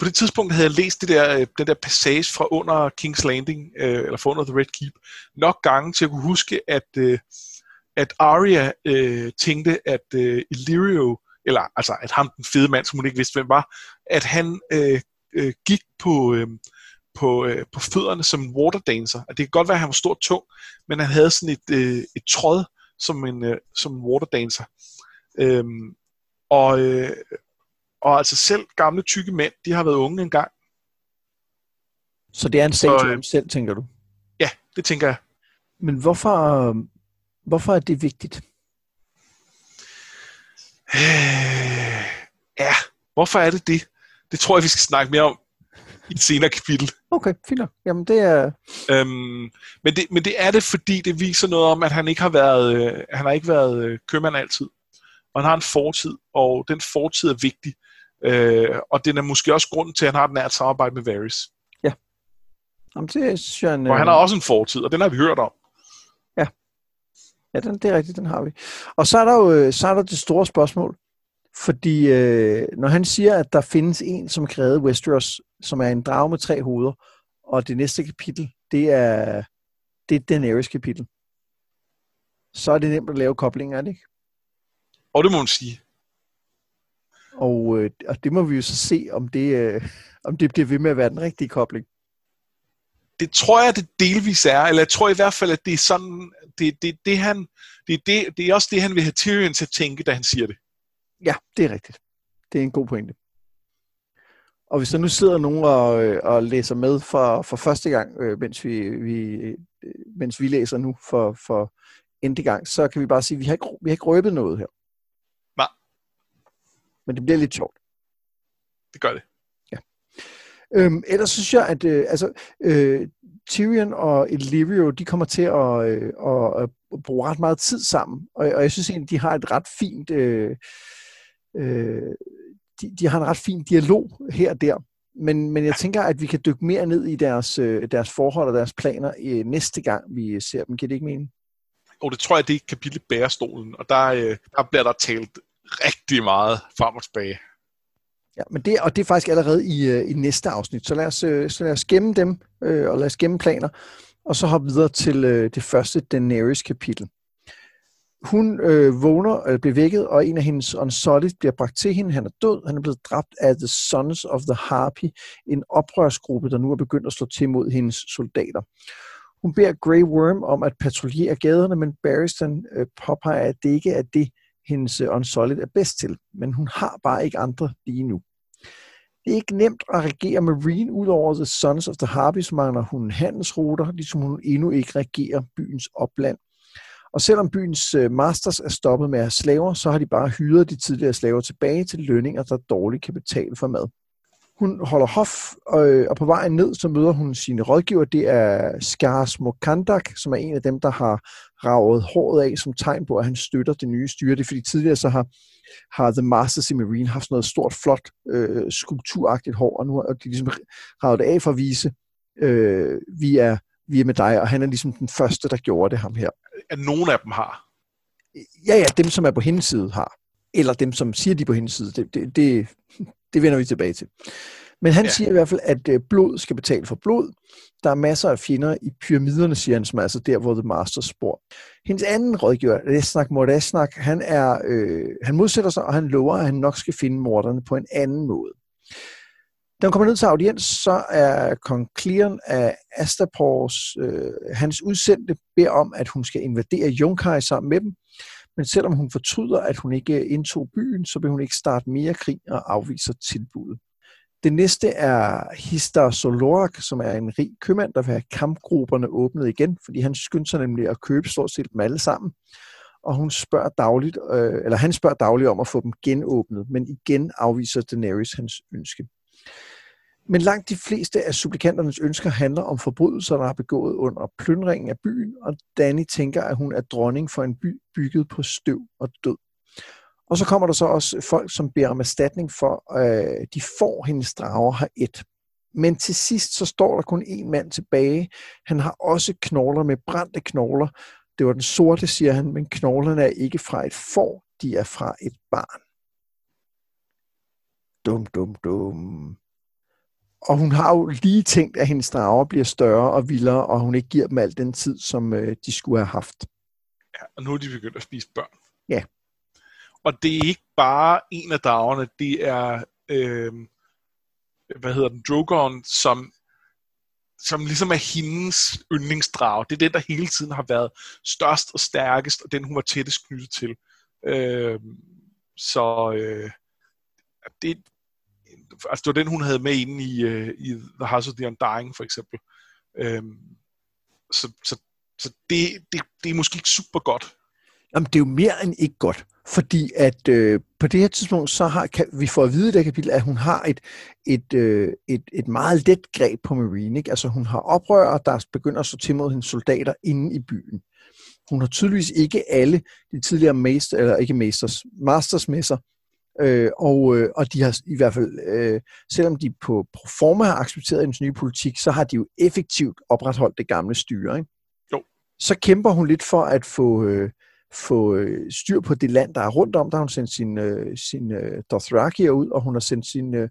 på det tidspunkt havde jeg læst det der, øh, den der passage fra under King's Landing, øh, eller fra under The Red Keep, nok gange til at kunne huske, at, øh, at Arya øh, tænkte, at øh, Illyrio, eller altså at ham den fede mand, som hun ikke vidste, hvem var, at han øh, øh, gik på, øh, på, øh, på fødderne som en waterdancer. Og det kan godt være, at han var stor tung, men han havde sådan et, øh, et tråd som en, øh, som en waterdancer. Øhm, og, øh, og altså selv gamle tykke mænd, de har været unge engang. Så det er en statue øh, selv, tænker du? Ja, det tænker jeg. Men hvorfor, hvorfor er det vigtigt? Øh, ja, hvorfor er det det? Det tror jeg, vi skal snakke mere om i et senere kapitel. Okay, fint Jamen, det er... Øhm, men, det, men det er det, fordi det viser noget om, at han ikke har været, øh, han har ikke været øh, købmand altid. Og han har en fortid, og den fortid er vigtig. Øh, og den er måske også grunden til, at han har et nært samarbejde med Varys. Ja. Jamen, det synes jeg... En, og han har også en fortid, og den har vi hørt om. Ja. Ja, den, det er rigtigt, den har vi. Og så er der jo øh, så er der det store spørgsmål. Fordi øh, når han siger, at der findes en, som krævede Westeros, som er en drage med tre hoveder, og det næste kapitel, det er, det er Daenerys kapitel, så er det nemt at lave koblinger, er det ikke? Og det må man sige. Og, øh, og det må vi jo så se, om det, øh, om det bliver ved med at være den rigtige kobling. Det tror jeg, det delvis er, eller jeg tror i hvert fald, at det er sådan, det, det, det, han, det, det, det er også det, han vil have Tyrion til at tænke, da han siger det. Ja, det er rigtigt. Det er en god pointe. Og hvis der nu sidder nogen og, øh, og læser med for, for første gang, øh, mens, vi, vi, øh, mens vi læser nu for, for endte gang, så kan vi bare sige, at vi har ikke, vi har ikke røbet noget her. Men det bliver lidt sjovt. Det gør det. Ja. Øhm, ellers synes jeg, at øh, altså, øh, Tyrion og Illyrio, de kommer til at, øh, at, at bruge ret meget tid sammen. Og, og jeg synes egentlig, de har et ret fint... Øh, øh, de, de har en ret fin dialog her og der. Men, men jeg tænker, at vi kan dykke mere ned i deres, øh, deres forhold og deres planer øh, næste gang, vi ser dem. Giver det ikke mening? Og det tror jeg, det er kapitel bærestolen, og der, øh, der bliver der talt rigtig meget frem og tilbage. Ja, men det, og det er faktisk allerede i, øh, i næste afsnit, så lad os, øh, så lad os gemme dem, øh, og lad os gemme planer, og så hoppe videre til øh, det første Daenerys kapitel. Hun øh, vågner, øh, bliver vækket, og en af hendes unsolid bliver bragt til hende. Han er død. Han er blevet dræbt af The Sons of the Harpy, en oprørsgruppe, der nu er begyndt at slå til mod hendes soldater. Hun beder Grey Worm om at patruljere gaderne, men Barristan øh, påpeger, at det ikke er det, hendes øh, Unsolid er bedst til. Men hun har bare ikke andre lige nu. Det er ikke nemt at regere Marine ud over The Sons of the Harpy, så mangler hun handelsruter, ligesom hun endnu ikke regerer byens opland. Og selvom byens øh, masters er stoppet med at have slaver, så har de bare hyret de tidligere slaver tilbage til lønninger, der dårligt kan betale for mad. Hun holder hof, og, øh, og på vejen ned, så møder hun sine rådgiver. Det er Skars Mokandak, som er en af dem, der har ravet håret af som tegn på, at han støtter det nye styre. Det er fordi tidligere så har, har The Masters i Marine haft sådan noget stort, flot, øh, skulpturagtigt hår, og nu har de ligesom ravet det af for at vise, øh, vi, er, vi er med dig, og han er ligesom den første, der gjorde det, ham her. At nogen af dem har? Ja, ja, dem, som er på hendes side, har. Eller dem, som siger, de på hendes side. Det, det, det, det vender vi tilbage til. Men han ja. siger i hvert fald, at øh, blod skal betale for blod. Der er masser af fjender i pyramiderne, siger han, som er altså der, hvor The Masters bor. Hendes anden rådgiver, Resnak Mordasnak, han, er, øh, han modsætter sig, og han lover, at han nok skal finde morderne på en anden måde. Da hun kommer ned til audiens, så er kong Cleon af Astapors, øh, hans udsendte, beder om, at hun skal invadere Junkai sammen med dem. Men selvom hun fortryder, at hun ikke indtog byen, så vil hun ikke starte mere krig og afviser tilbuddet. Det næste er Histar Solorak, som er en rig købmand, der vil have kampgrupperne åbnet igen, fordi han skynder sig nemlig at købe stort set dem alle sammen. Og hun spørger dagligt, øh, eller han spørger dagligt om at få dem genåbnet, men igen afviser Daenerys hans ønske. Men langt de fleste af supplikanternes ønsker handler om forbrydelser, der er begået under plyndringen af byen, og Danny tænker, at hun er dronning for en by bygget på støv og død. Og så kommer der så også folk, som beder om erstatning for, øh, de får hendes drager har et. Men til sidst så står der kun en mand tilbage. Han har også knogler med brændte knogler. Det var den sorte, siger han, men knoglerne er ikke fra et får, de er fra et barn. Dum, dum, dum. Og hun har jo lige tænkt, at hendes drager bliver større og vildere, og hun ikke giver dem al den tid, som øh, de skulle have haft. Ja, og nu er de begyndt at spise børn. Ja. Og det er ikke bare en af dragerne, det er, øh, hvad hedder den, Drogon, som, som ligesom er hendes yndlingsdrag. Det er den, der hele tiden har været størst og stærkest, og den hun var tættest knyttet til. Øh, så øh, det, altså det var den, hun havde med inde i, uh, i The House of the Undying, for eksempel. Øhm, så så, så det, det, det er måske ikke super godt. Jamen, det er jo mere end ikke godt. Fordi at øh, på det her tidspunkt, så har kan, vi får at vide i det kapitel, at hun har et, et, øh, et, et meget let greb på Marine. Ikke? Altså hun har oprør, der begynder at så til mod hendes soldater inde i byen. Hun har tydeligvis ikke alle de tidligere master, eller ikke masters, masters med sig, Øh, og, øh, og de har i hvert fald, øh, selvom de på proforma har accepteret hendes nye politik, så har de jo effektivt opretholdt det gamle styre. Ikke? Jo. Så kæmper hun lidt for at få, øh, få øh, styr på det land, der er rundt om. Der har hun sendt sin, øh, sin øh, Dothrakier ud, og hun har sendt sin øh,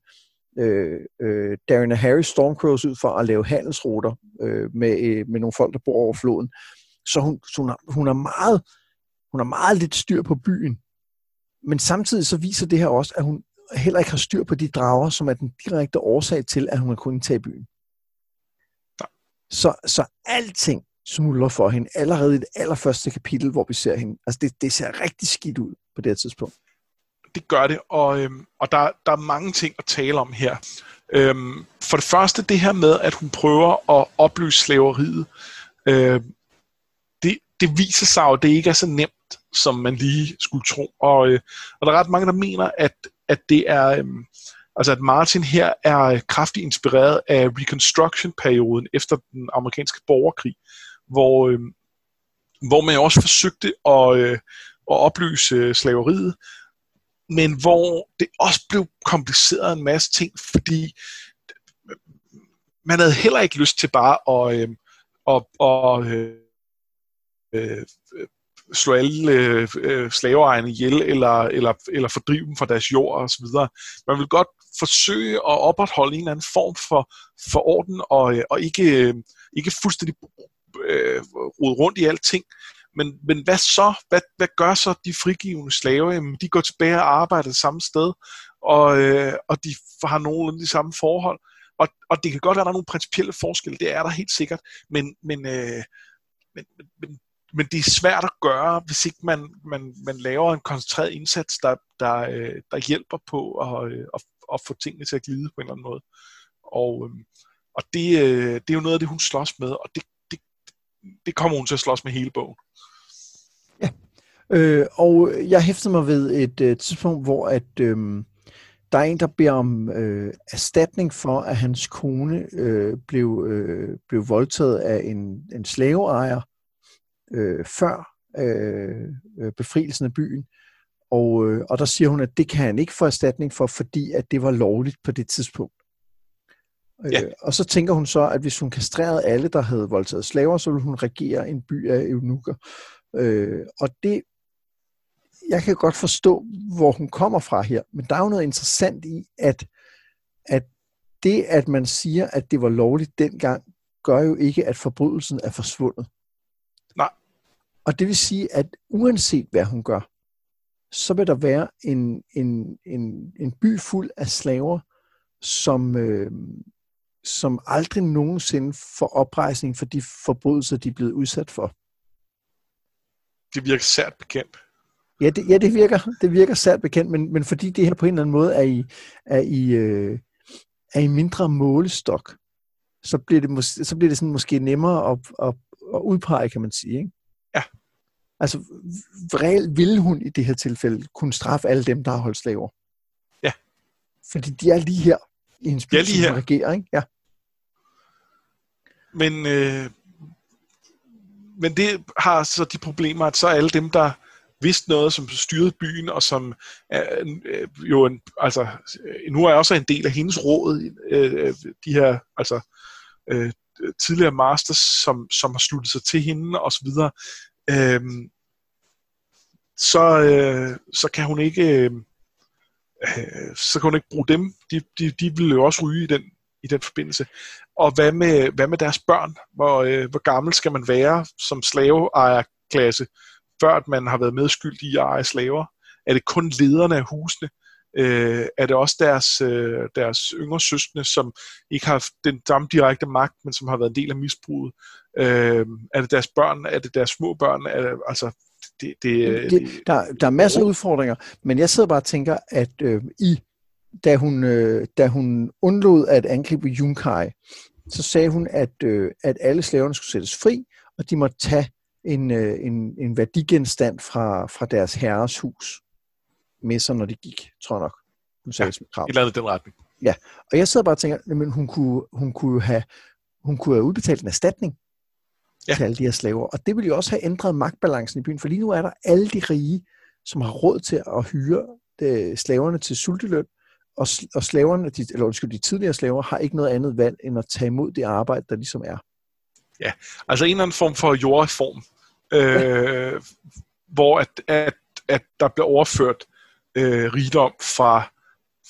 øh, Darren Harris Stormcrows ud for at lave handelsruter øh, med, øh, med nogle folk, der bor over floden. Så hun, så hun, har, hun, har meget, hun har meget lidt styr på byen, men samtidig så viser det her også, at hun heller ikke har styr på de drager, som er den direkte årsag til, at hun har kunnet tage byen. Så, så alting smuldrer for hende allerede i det allerførste kapitel, hvor vi ser hende. Altså det, det ser rigtig skidt ud på det her tidspunkt. Det gør det, og, øhm, og der, der er mange ting at tale om her. Øhm, for det første det her med, at hun prøver at opløse slaveriet. Øhm, det, det viser sig jo, at det ikke er så nemt som man lige skulle tro. Og, øh, og der er ret mange, der mener, at, at det er... Øh, altså at Martin her er kraftigt inspireret af Reconstruction-perioden efter den amerikanske borgerkrig, hvor, øh, hvor man også forsøgte at, øh, at opløse øh, slaveriet, men hvor det også blev kompliceret en masse ting, fordi man havde heller ikke lyst til bare at, øh, at, at øh, øh, slå alle øh, øh, slaveejerne ihjel, eller, eller, eller fordrive dem fra deres jord osv. Man vil godt forsøge at opretholde en eller anden form for, for orden, og, øh, og ikke, øh, ikke fuldstændig øh, rode rundt i alting. Men, men hvad så? Hvad, hvad gør så de frigivende slaver? Jamen, de går tilbage og arbejder det samme sted, og, øh, og de har nogenlunde de samme forhold. Og, og det kan godt være, at der er nogle principielle forskelle, det er der helt sikkert, men, men, øh, men, men men men det er svært at gøre, hvis ikke man, man, man laver en koncentreret indsats, der, der, øh, der hjælper på at, øh, at, at få tingene til at glide på en eller anden måde. Og, øh, og det, øh, det er jo noget af det, hun slås med, og det, det, det kommer hun til at slås med hele bogen. Ja, øh, og jeg hæftede mig ved et øh, tidspunkt, hvor at øh, der er en, der beder om øh, erstatning for, at hans kone øh, blev, øh, blev voldtaget af en, en slaveejer, øh, før øh, øh, befrielsen af byen. Og, øh, og der siger hun, at det kan han ikke få erstatning for, fordi at det var lovligt på det tidspunkt. Ja. Øh, og så tænker hun så, at hvis hun kastrerede alle, der havde voldtaget slaver, så ville hun regere en by af eunukker. Øh, og det, jeg kan godt forstå, hvor hun kommer fra her, men der er jo noget interessant i, at, at det, at man siger, at det var lovligt dengang, gør jo ikke, at forbrydelsen er forsvundet. Og det vil sige, at uanset hvad hun gør, så vil der være en, en, en, en by fuld af slaver, som, øh, som aldrig nogensinde får oprejsning for de forbrydelser, de er blevet udsat for. Det virker sært bekendt. Ja, det, ja, det virker, det virker sært bekendt, men, men fordi det her på en eller anden måde er i, er i, øh, er i mindre målestok, så bliver det, så bliver det sådan måske nemmere at, at, at udpege, kan man sige. Ikke? Ja. Altså, reelt ville hun i det her tilfælde kunne straffe alle dem, der har holdt slaver. Ja. Fordi de er lige her i en regerer, ikke? Ja. Men, øh, men det har så de problemer, at så alle dem, der vidste noget, som styrede byen, og som er, øh, jo en, altså, øh, nu er også en del af hendes råd, øh, de her altså, øh, tidligere masters, som, som har sluttet sig til hende, og så videre, øh, så, øh, så kan hun ikke øh, øh, så kan hun ikke bruge dem. De, de, de ville jo også ryge i den, i den forbindelse. Og hvad med, hvad med deres børn? Hvor, øh, hvor gammel skal man være som slaveejerklasse, før at man har været medskyldig i at eje slaver? Er det kun lederne af husene? Øh, er det også deres, øh, deres yngre søskende, som ikke har haft den samme direkte magt, men som har været en del af misbruget? Øh, er det deres børn? Er det deres små børn? Er det, altså, det, det, det, der, der er masser af udfordringer, men jeg sidder bare og tænker, at øh, i da hun, øh, da hun undlod at angribe Yunkai, så sagde hun, at, øh, at alle slaverne skulle sættes fri, og de måtte tage en, øh, en, en værdigenstand fra, fra deres herres hus med sig, når de gik, tror jeg nok. Hun sagde ja, et eller andet den retning. Ja, og jeg sidder bare og tænker, men hun kunne, hun kunne have hun kunne have udbetalt en erstatning ja. til alle de her slaver. Og det ville jo også have ændret magtbalancen i byen, for lige nu er der alle de rige, som har råd til at hyre de, slaverne til sulteløn, og, og slaverne, de, eller undskyld, de tidligere slaver, har ikke noget andet valg, end at tage imod det arbejde, der ligesom er. Ja, altså en eller anden form for jordreform, øh, ja. hvor at, at, at der bliver overført øh, rigdom fra,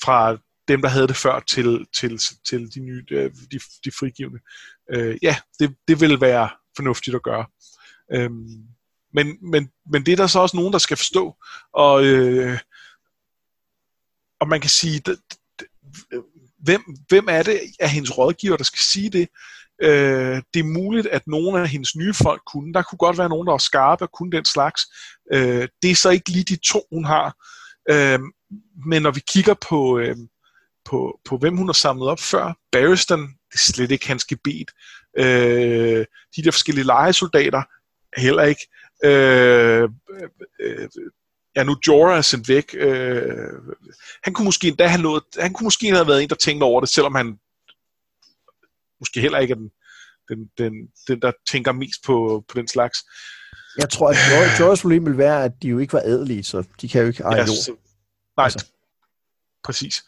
fra dem, der havde det før, til, til, til de nye, øh, de, de frigivende. Øh, ja, det, det vil være fornuftigt at gøre. Øhm, men, men, men det er der så også nogen, der skal forstå. Og, øh, og man kan sige, det, det, hvem, hvem er det af hendes rådgiver, der skal sige det? Øh, det er muligt, at nogle af hendes nye folk kunne. Der kunne godt være nogen, der var skarpe og kunne den slags. Øh, det er så ikke lige de to, hun har. Øh, men når vi kigger på, øh, på, på, hvem hun har samlet op før, Barristan, det er slet ikke hans gebet. Øh, de der forskellige legesoldater, heller ikke. Øh, øh, ja, nu Jorah er sendt væk. Øh, han kunne måske endda have noget, han kunne måske have været en, der tænkte over det, selvom han måske heller ikke er den, den, den, den der tænker mest på, på den slags. Jeg tror, at Jorahs problem vil være, at de jo ikke var adelige, så de kan jo ikke eje ja, jord. Nej, altså. præcis.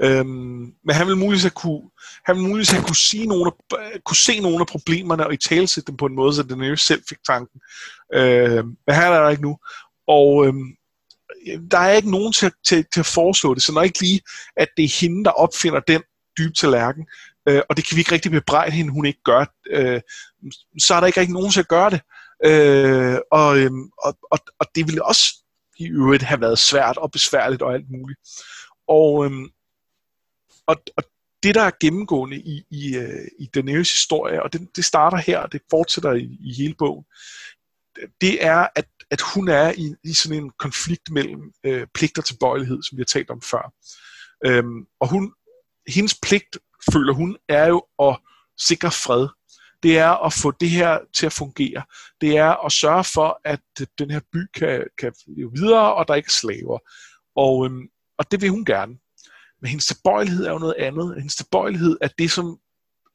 Øhm, men han vil muligvis have kunne, han vil muligvis have kunne, sige nogle af, kunne se nogle af problemerne og i talesætte dem på en måde, så den jo selv fik tanken. Øhm, men her er der ikke nu. Og øhm, der er ikke nogen til, til, til at foreslå det, så når ikke lige, at det er hende, der opfinder den dybe tallerken, øh, og det kan vi ikke rigtig bebrejde hende, hun ikke gør, øh, så er der ikke rigtig nogen til at gøre det. Øh, og, øh, og, og, og det ville også i øvrigt have været svært og besværligt og alt muligt. Og, øh, og, og det, der er gennemgående i, i, øh, i Daenerys historie, og det, det starter her, og det fortsætter i, i hele bogen, det er, at, at hun er i, i sådan en konflikt mellem øh, pligt og tilbøjelighed, som vi har talt om før. Øhm, og hun, hendes pligt, føler hun, er jo at sikre fred. Det er at få det her til at fungere. Det er at sørge for, at den her by kan, kan leve videre, og der ikke er slaver. Og, øhm, og det vil hun gerne. Men hendes tilbøjelighed er jo noget andet. Hendes tilbøjelighed er det, som,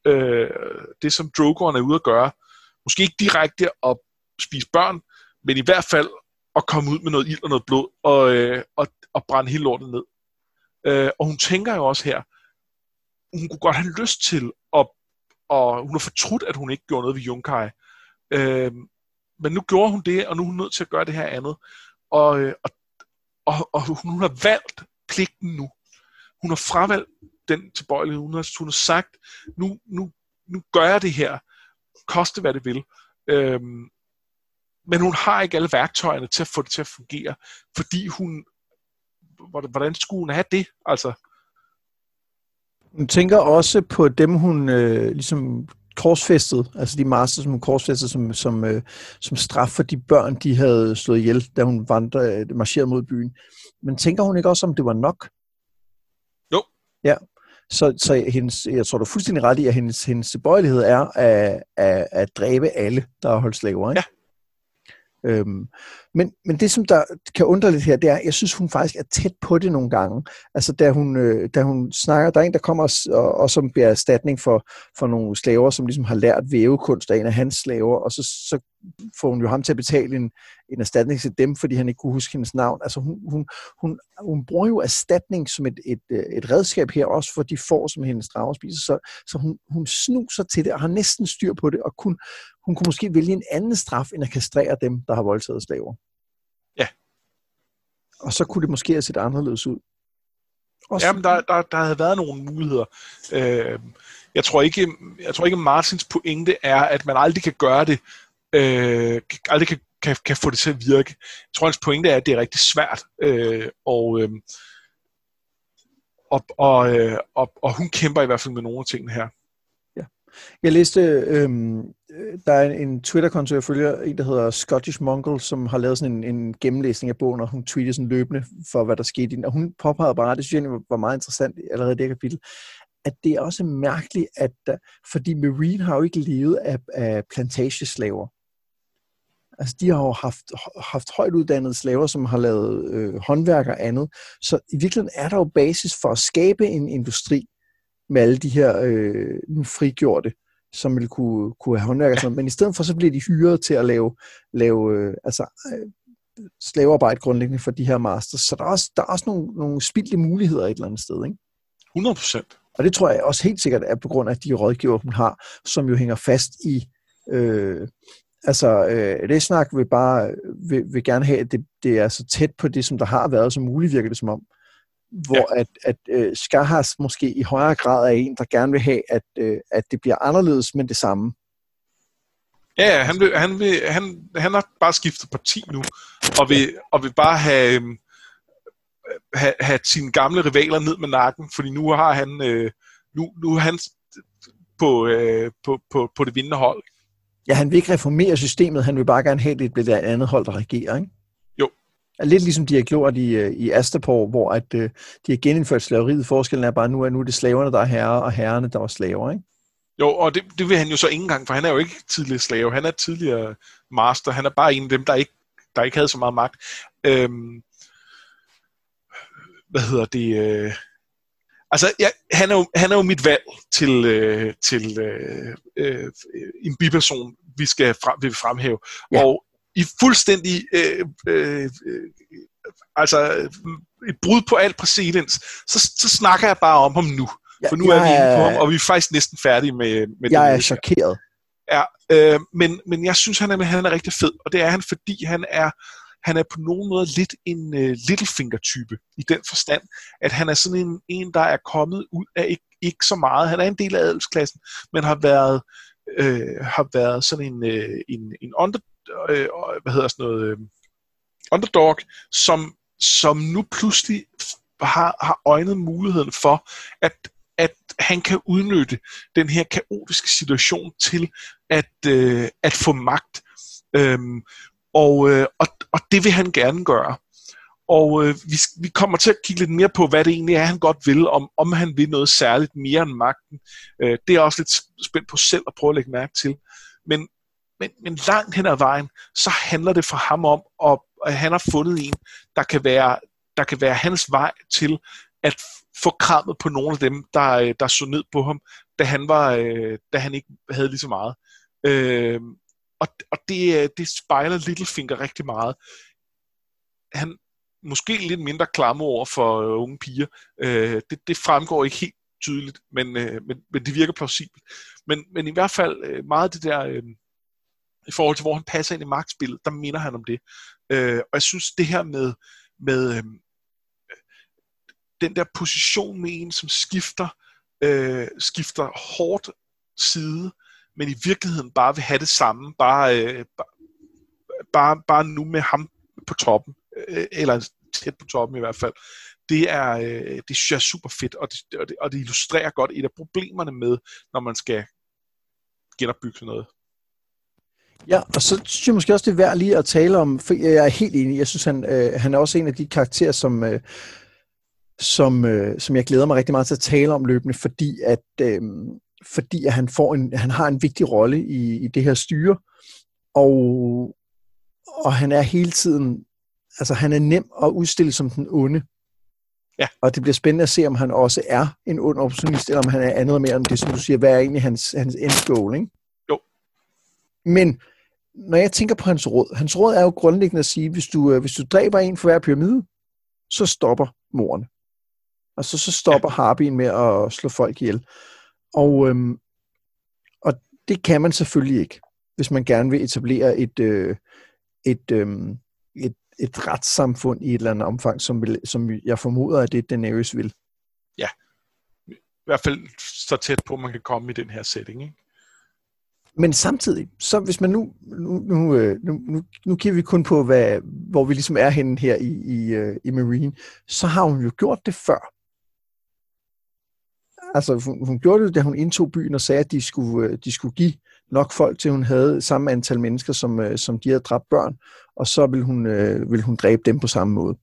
øh, det, som Drogon er ude at gøre. Måske ikke direkte at spise børn, men i hvert fald at komme ud med noget ild og noget blod, og, øh, og, og brænde hele lortet ned. Øh, og hun tænker jo også her, hun kunne godt have lyst til, og hun har fortrudt, at hun ikke gjorde noget ved Junkai. Øh, men nu gjorde hun det, og nu er hun nødt til at gøre det her andet. Og, øh, og, og, og hun har valgt pligten nu. Hun har fravalgt den tilbøjelighed. Hun har, hun har sagt, nu, nu, nu gør jeg det her, koste hvad det vil. Øhm, men hun har ikke alle værktøjerne til at få det til at fungere, fordi hun, hvordan skulle hun have det? Altså, hun tænker også på dem, hun øh, ligesom korsfæstet, altså de master, som hun korsfæstet som, som, øh, som straf for de børn, de havde slået ihjel, da hun vandrede, øh, marcherede mod byen. Men tænker hun ikke også, om det var nok? Jo. Ja, så, så hendes, jeg tror, du er fuldstændig ret i, at hendes, hendes tilbøjelighed er at, at, at dræbe alle, der har holdt slaver. Ikke? Ja. Øhm, men, men det, som der kan undre lidt her, det er, jeg synes, hun faktisk er tæt på det nogle gange. Altså, da hun, øh, da hun snakker, der er en, der kommer og, og, og som bliver erstatning for, for nogle slaver, som ligesom har lært vævekunst af en af hans slaver, og så, så får hun jo ham til at betale en, en erstatning til dem, fordi han ikke kunne huske hendes navn. Altså, hun, hun, hun, hun bruger jo erstatning som et, et, øh, et redskab her, også for de får, som hendes drager spiser, så, så hun, hun snuser til det og har næsten styr på det, og kun, hun kunne måske vælge en anden straf, end at kastrere dem, der har voldtaget slaver. Ja. Og så kunne det måske have set anderledes ud. Også... Jamen, der, der, der havde været nogle muligheder. Øh, jeg, tror ikke, jeg tror ikke, Martins pointe er, at man aldrig kan gøre det, øh, aldrig kan, kan, kan få det til at virke. Jeg tror, hans pointe er, at det er rigtig svært. Øh, og, øh, og, og, øh, og, og hun kæmper i hvert fald med nogle af tingene her. Jeg læste, øhm, Øh, der er en Twitter-konto, jeg følger, en der hedder Scottish Mongol, som har lavet sådan en, en gennemlæsning af bogen, og hun tweeter sådan løbende for, hvad der skete i den. Og hun påpegede bare, det synes jeg var meget interessant allerede i det kapitel, at det er også mærkeligt, at fordi Marine har jo ikke levet af, af plantageslaver. Altså, de har jo haft, haft højt uddannede slaver, som har lavet øh, håndværk og andet. Så i virkeligheden er der jo basis for at skabe en industri, med alle de her øh, frigjorte frigjorte, som ville kunne, kunne have håndværk og sådan Men i stedet for, så bliver de hyret til at lave, lave øh, altså, øh, slavearbejde grundlæggende for de her masters. Så der er også, der er også nogle, nogle spildte muligheder et eller andet sted, ikke? 100 procent. Og det tror jeg også helt sikkert er på grund af de rådgiver, hun har, som jo hænger fast i... Øh, altså, øh, det snak vil bare vil, vil gerne have, at det, det er så tæt på det, som der har været, som muligt virker det som om hvor ja. at, at uh, Skahas måske i højere grad er en, der gerne vil have, at, uh, at det bliver anderledes, men det samme. Ja, han, vil, han, vil, han, han har bare skiftet parti nu, og vil, og vil bare have, øhm, have, have sine gamle rivaler ned med nakken, fordi nu har han, øh, nu, nu er han på, øh, på, på, på det vindende hold. Ja, han vil ikke reformere systemet, han vil bare gerne have, at det bliver et andet hold, der regerer, ikke? Lidt ligesom de har gjort i, øh, i Astapor, hvor at, uh, de har genindført slaveriet. Forskellen er bare, nu er nu er det slaverne, der er herrer, og herrerne, der er slaver, ikke? Jo, og det, det vil han jo så ikke engang, for han er jo ikke tidligere slave. Han er tidligere master. Han er bare en af dem, der ikke, der ikke havde så meget magt. Øhm, hvad hedder det? Øh, altså, ja, han, er jo, han er jo mit valg til, øh, til øh, øh, en biperson, vi skal frem, vi vil fremhæve. Ja. Og i fuldstændig øh, øh, øh, altså et brud på alt præcedens, så, så snakker jeg bare om ham nu. Ja, for nu er vi inde på ham, og vi er faktisk næsten færdige med, med Jeg det. er chokeret. Ja, øh, men, men jeg synes, han er, han er rigtig fed, og det er han, fordi han er, han er på nogen måde lidt en uh, Littlefinger-type, i den forstand, at han er sådan en, en der er kommet ud af ikke, ikke så meget. Han er en del af adelsklassen, men har været, øh, har været sådan en, øh, en, en under, øh, hvad hedder sådan noget, øh, underdog, som, som nu pludselig har, har øjnet muligheden for, at, at han kan udnytte den her kaotiske situation til at, øh, at få magt. Øhm, og, øh, og, og det vil han gerne gøre. Og øh, vi, vi kommer til at kigge lidt mere på, hvad det egentlig er, han godt vil, om, om han vil noget særligt mere end magten. Øh, det er jeg også lidt spændt på selv at prøve at lægge mærke til. Men, men, men langt hen ad vejen, så handler det for ham om, at, at han har fundet en, der kan være, der kan være hans vej til at få krammet på nogle af dem, der, der så ned på ham, da han, var, øh, da han ikke havde lige så meget. Øh, og og det, øh, det spejler Littlefinger rigtig meget. Han måske lidt mindre klamme over for øh, unge piger. Øh, det, det fremgår ikke helt tydeligt, men, øh, men, men det virker plausibelt. Men, men i hvert fald øh, meget det der... Øh, i forhold til, hvor han passer ind i magtspillet, der minder han om det. Øh, og jeg synes, det her med, med øh, den der position med en, som skifter, øh, skifter hårdt side, men i virkeligheden bare vil have det samme, bare, øh, bare, bare nu med ham på toppen, øh, eller tæt på toppen i hvert fald. det, er, øh, det synes jeg er super fedt, og det, og, det, og det illustrerer godt et af problemerne med, når man skal genopbygge noget. Ja, og så synes jeg måske også, det er værd lige at tale om, for jeg er helt enig, jeg synes, han, øh, han er også en af de karakterer, som, øh, som, øh, som jeg glæder mig rigtig meget til at tale om løbende, fordi at, øh, fordi at han, får en, han har en vigtig rolle i, i det her styre, og, og han er hele tiden, altså han er nem at udstille som den onde. Ja. Og det bliver spændende at se, om han også er en ond opportunist, eller om han er andet mere end det, som du siger, hvad er egentlig hans, hans end goal, ikke? Jo. Men når jeg tænker på hans råd, hans råd er jo grundlæggende at sige, hvis du, øh, hvis du dræber en for hver pyramide, så stopper moren. Altså så stopper ja. Harbien med at slå folk ihjel. Og, øhm, og det kan man selvfølgelig ikke, hvis man gerne vil etablere et, øh, et, øh, et, et retssamfund i et eller andet omfang, som, vil, som jeg formoder, at det Daenerys vil. Ja, i hvert fald så tæt på, man kan komme i den her setting, ikke? Men samtidig, så hvis man nu, nu, nu, øh, nu, nu, nu kigger vi kun på, hvad, hvor vi ligesom er henne her i, i, øh, i Marine, så har hun jo gjort det før. Altså, hun, hun gjorde det, da hun indtog byen og sagde, at de skulle, øh, de skulle give nok folk til, hun havde samme antal mennesker, som, som de havde dræbt børn, og så vil hun, øh, vil hun dræbe dem på samme måde.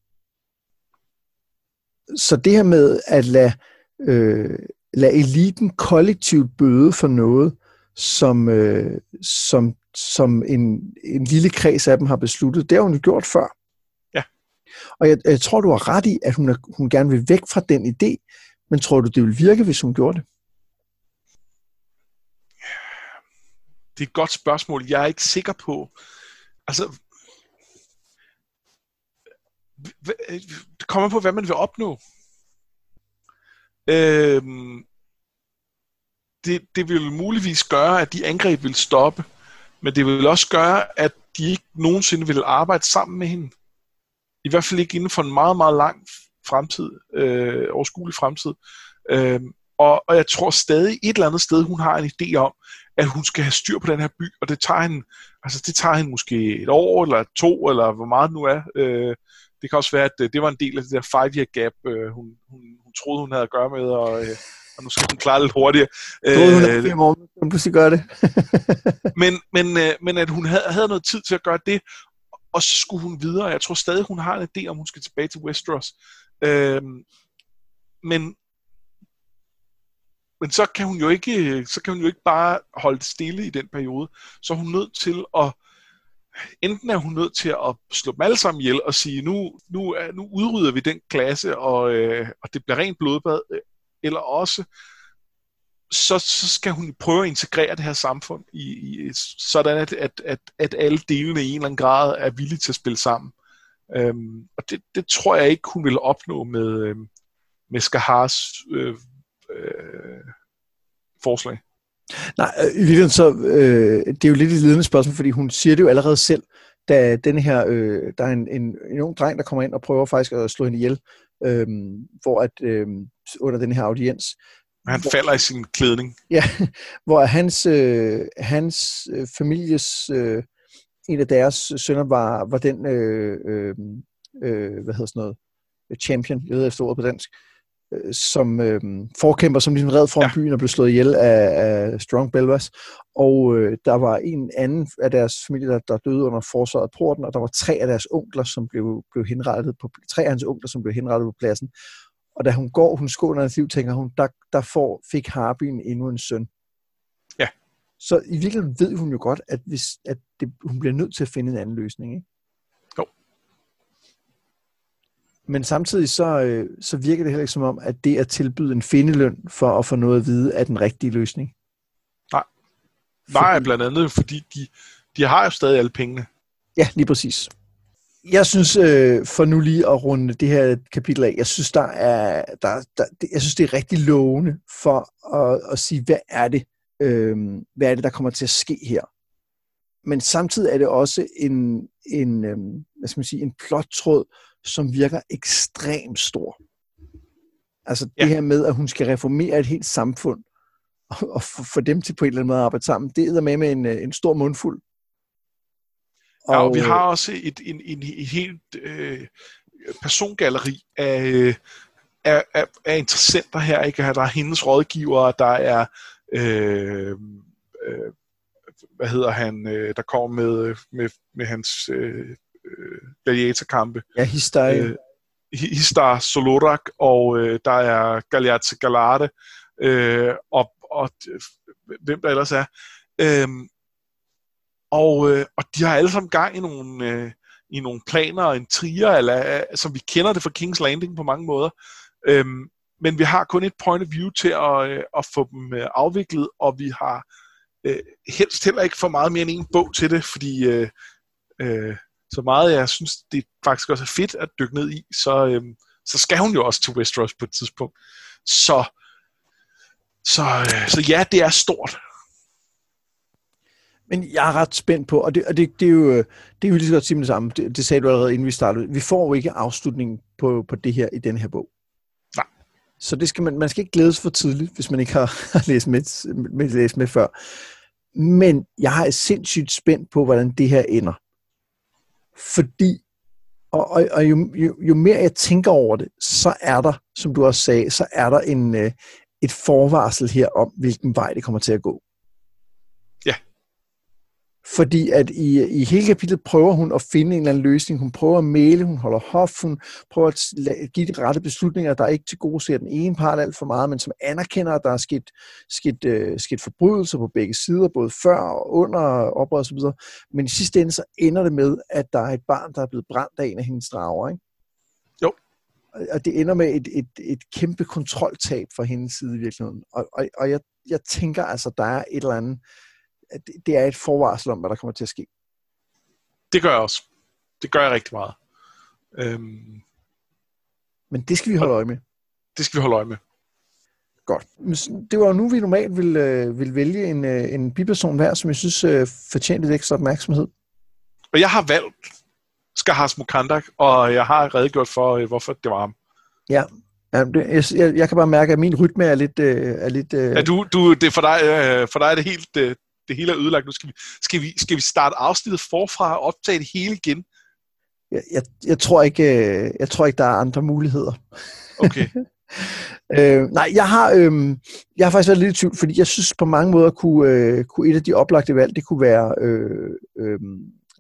Så det her med at lade, øh, lade eliten kollektivt bøde for noget, som, øh, som, som en, en lille kreds af dem har besluttet. Det har hun jo gjort før. Ja. Og jeg, jeg tror, du har ret i, at hun, er, hun gerne vil væk fra den idé, men tror du, det vil virke, hvis hun gjorde det? Det er et godt spørgsmål. Jeg er ikke sikker på. Altså, det kommer på, hvad man vil opnå. Øhm, det, det vil muligvis gøre, at de angreb vil stoppe, men det vil også gøre, at de ikke nogensinde vil arbejde sammen med hende. I hvert fald ikke inden for en meget, meget lang fremtid, øh, overskuelig fremtid. Øh, og, og jeg tror stadig et eller andet sted, hun har en idé om, at hun skal have styr på den her by, og det tager hende, altså det tager hende måske et år, eller to, eller hvor meget det nu er. Øh, det kan også være, at øh, det var en del af det der five-year gap, øh, hun, hun, hun troede, hun havde at gøre med, og, øh, og nu skal hun klare lidt hurtigere. Troede hun havde fem år, hun pludselig gør det. men, men, øh, men at hun havde, havde noget tid til at gøre det, og så skulle hun videre. Jeg tror stadig, hun har en idé om, hun skal tilbage til Westeros. Øh, men men så kan hun jo ikke så kan hun jo ikke bare holde stille i den periode. Så er hun nødt til at enten er hun nødt til at slå dem alle sammen ihjel og sige, nu, nu, nu udrydder vi den klasse, og, øh, og det bliver rent blodbad, eller også så, så skal hun prøve at integrere det her samfund i, i sådan, at, at, at, at alle delene i en eller anden grad er villige til at spille sammen. Øhm, og det, det tror jeg ikke, hun vil opnå med, øh, med Skahars øh, øh, forslag. Nej, øh, i virkeligheden så, øh, det er jo lidt et ledende spørgsmål, fordi hun siger det jo allerede selv, da den her, øh, der er en, en, en ung dreng, der kommer ind og prøver faktisk at slå hende ihjel, øh, hvor at, øh, under den her audiens. Han hvor, falder i sin klædning. Ja, hvor hans, øh, hans øh, families, øh, en af deres sønner var, var den, øh, øh, øh, hvad hedder sådan noget, champion, jeg ved efter ordet på dansk, som øh, forkæmper, som ligesom red foran ja. byen og blev slået ihjel af, af Strong Belvas. Og øh, der var en anden af deres familie, der, der døde under forsvaret af porten, og der var tre af deres onkler, som blev, blev henrettet på, tre af hans onkler, som blev henrettet på pladsen. Og da hun går, hun skåner hans liv, tænker hun, der, der får, fik Harbin endnu en søn. Ja. Så i virkeligheden ved hun jo godt, at, hvis, at det, hun bliver nødt til at finde en anden løsning. Ikke? Jo. Men samtidig så, øh, så virker det heller ikke som om, at det at tilbyde en findeløn for at få noget at vide, er den rigtige løsning. Nej. Nej, fordi... blandt andet, fordi de, de har jo stadig alle pengene. Ja, lige præcis jeg synes, øh, for nu lige at runde det her kapitel af, jeg synes, der er, der, der, jeg synes det er rigtig lovende for at, at sige, hvad er det, øh, hvad er det, der kommer til at ske her. Men samtidig er det også en, en, øh, hvad skal man sige, en plottråd, som virker ekstremt stor. Altså ja. det her med, at hun skal reformere et helt samfund, og, og få dem til på en eller anden måde at arbejde sammen, det er med med en, øh, en stor mundfuld. Og, ja, og vi har også et, en, en, en helt... Øh, persongalleri af, øh, af, af, af interessenter her. Ikke? Der er hendes rådgivere, der er øh, øh, hvad hedder han, øh, der kommer med, med, med hans øh, øh, gladiatorkampe. Ja, Histar. Øh, Histar Solorak, og øh, der er Galiatze Galate, øh, og, og hvem der ellers er. Øh, og, øh, og de har alle sammen gang i nogle, øh, i nogle planer og en trier, eller, som vi kender det fra King's Landing på mange måder. Øhm, men vi har kun et point of view til at, øh, at få dem øh, afviklet, og vi har øh, helst heller ikke for meget mere end en bog til det, fordi øh, øh, så meget jeg synes, det faktisk også er fedt at dykke ned i, så, øh, så skal hun jo også til Westeros på et tidspunkt. Så, så, øh, så ja, det er stort. Men jeg er ret spændt på, og det, og det, det, er, jo, det er jo lige så godt sige det samme, det, det sagde du allerede, inden vi startede. Vi får jo ikke afslutningen på, på det her i den her bog. Nej. Så det skal man, man skal ikke glædes for tidligt, hvis man ikke har, har læst, med, med, læst med før. Men jeg er sindssygt spændt på, hvordan det her ender. Fordi, og, og, og jo, jo, jo mere jeg tænker over det, så er der, som du også sagde, så er der en, øh, et forvarsel her om, hvilken vej det kommer til at gå. Fordi at i, i hele kapitlet prøver hun at finde en eller anden løsning. Hun prøver at male, hun holder hof, hun prøver at give de rette beslutninger, der ikke til gode ser den ene part alt for meget, men som anerkender, at der er sket, sket, uh, sket forbrydelser på begge sider, både før og under oprør osv. Men i sidste ende så ender det med, at der er et barn, der er blevet brændt af en af hendes drager. Ikke? Jo. Og det ender med et, et, et kæmpe kontroltab fra hendes side i virkeligheden. Og, og, og jeg, jeg tænker altså, der er et eller andet det er et forvarsel om, hvad der kommer til at ske. Det gør jeg også. Det gør jeg rigtig meget. Øhm, Men det skal vi holde øje med. Det skal vi holde øje med. Godt. Det var jo nu, vi normalt vil, øh, vil vælge en, øh, en biperson hver, som jeg synes øh, fortjener lidt ekstra opmærksomhed. Og jeg har valgt Skahas Mukandak, og jeg har redegjort for, øh, hvorfor det var ham. Ja, Ja, det, jeg, jeg kan bare mærke, at min rytme er lidt... Øh, er lidt øh... Ja, du, du, det for, dig, øh, for dig er det helt... Øh, det hele er ødelagt. Nu skal vi, skal vi, skal vi starte afsnittet forfra og optage det hele igen? Jeg, jeg, jeg, tror ikke, øh, jeg tror ikke, der er andre muligheder. Okay. øh, nej, jeg har, øh, jeg har faktisk været lidt i tvivl, fordi jeg synes på mange måder kunne, øh, kunne et af de oplagte valg, det kunne være øh, øh,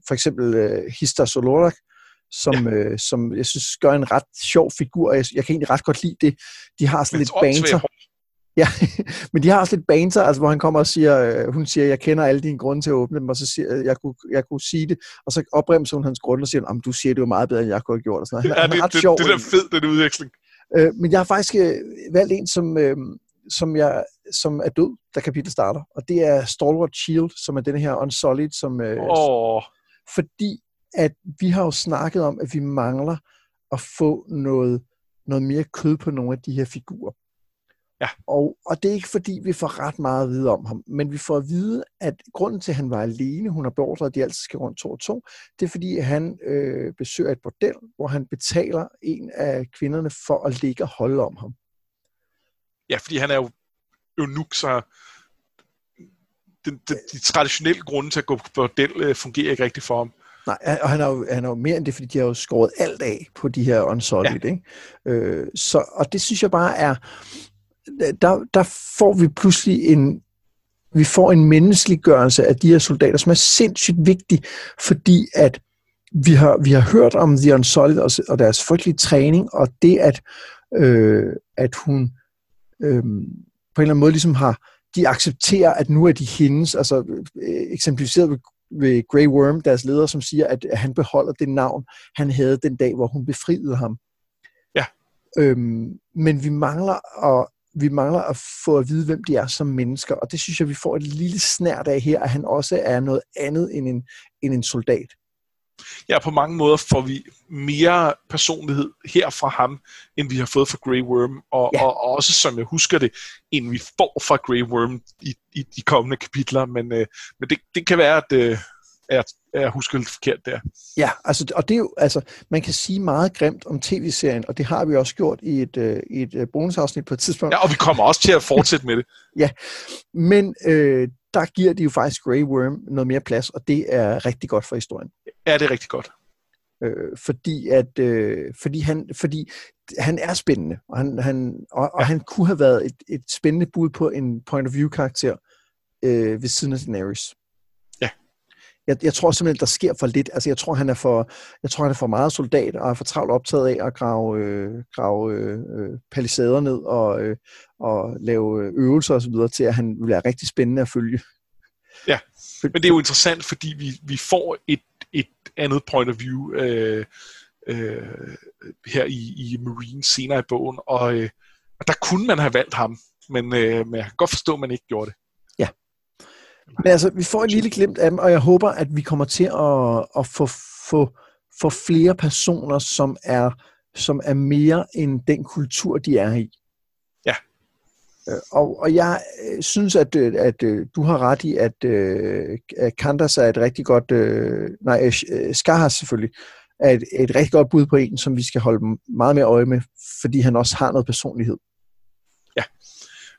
for eksempel øh, Hista Solorak, som, ja. øh, som jeg synes gør en ret sjov figur, og jeg, jeg kan egentlig ret godt lide det. De har sådan lidt banter. Ja, men de har også lidt banter, altså, hvor han kommer og siger, øh, hun siger, jeg kender alle dine grunde til at åbne dem, og så siger jeg, jeg kunne, jeg kunne sige det, og så opremser hun hans grunde og siger, du siger det jo meget bedre, end jeg kunne have gjort. Og sådan. Han, ja, det, ret det, sjov, det, det er fed, den udveksling. Øh, men jeg har faktisk øh, valgt en, som, øh, som, jeg, som er død, da kapitlet starter, og det er Stalwart Shield, som er den her Unsolid, som... Øh, oh. Fordi at vi har jo snakket om, at vi mangler at få noget, noget mere kød på nogle af de her figurer. Ja. Og, og det er ikke fordi, vi får ret meget at vide om ham, men vi får at vide, at grunden til, at han var alene, hun har beordret, at de altid skal rundt to og to, det er fordi, han øh, besøger et bordel, hvor han betaler en af kvinderne for at ligge og holde om ham. Ja, fordi han er jo eunuch, så de, de, de traditionelle grunde til at gå på bordel øh, fungerer ikke rigtigt for ham. Nej, og han er, jo, han er jo mere end det, fordi de har jo skåret alt af på de her unsolid. Ja. Ikke? Øh, så, og det synes jeg bare er, der, der får vi pludselig en, vi får en menneskeliggørelse af de her soldater, som er sindssygt vigtig, fordi at vi har, vi har hørt om The Unsolid og, og deres frygtelige træning, og det, at, øh, at hun øh, på en eller anden måde ligesom har, de accepterer, at nu er de hendes, altså øh, eksemplificeret ved, ved Grey Worm, deres leder, som siger, at han beholder det navn, han havde den dag, hvor hun befriede ham. Ja. Øhm, men vi mangler at vi mangler at få at vide, hvem de er som mennesker, og det synes jeg, vi får et lille snært af her, at han også er noget andet end en, end en soldat. Ja, på mange måder får vi mere personlighed her fra ham, end vi har fået fra Grey Worm, og, ja. og, og også, som jeg husker det, end vi får fra Grey Worm i, i de kommende kapitler, men, øh, men det, det kan være, at, øh, jeg, jeg husker lidt forkert der. Ja, altså, og det er jo, altså, man kan sige meget grimt om tv-serien, og det har vi også gjort i et, i et øh, bonusafsnit på et tidspunkt. Ja, og vi kommer også til at fortsætte med det. ja, men øh, der giver de jo faktisk Grey Worm noget mere plads, og det er rigtig godt for historien. Ja, det er rigtig godt. Øh, fordi at øh, fordi han fordi han er spændende, og han, han, og, og han kunne have været et, et spændende bud på en point of view karakter øh, ved siden af Daenerys. Jeg, jeg tror simpelthen, der sker for lidt. Altså, jeg tror, han er for, jeg tror, han er for meget soldat, og er for travlt optaget af at grave, øh, grave øh, palisader ned og, øh, og lave øvelser osv., til at han vil være rigtig spændende at følge. Ja, men det er jo interessant, fordi vi, vi får et, et andet point of view øh, øh, her i, i Marine senere i bogen, og, øh, og der kunne man have valgt ham, men, øh, men jeg kan godt forstå, at man ikke gjorde det. Men altså, vi får et lille glimt af dem, og jeg håber, at vi kommer til at, at få, få, få flere personer, som er, som er mere end den kultur, de er i. Ja. Øh, og, og jeg øh, synes, at, øh, at, at du har ret i, at, at Kandas er et rigtig godt... Nej, Skahas selvfølgelig er et, et rigtig godt bud på en, som vi skal holde meget mere øje med, fordi han også har noget personlighed. Ja,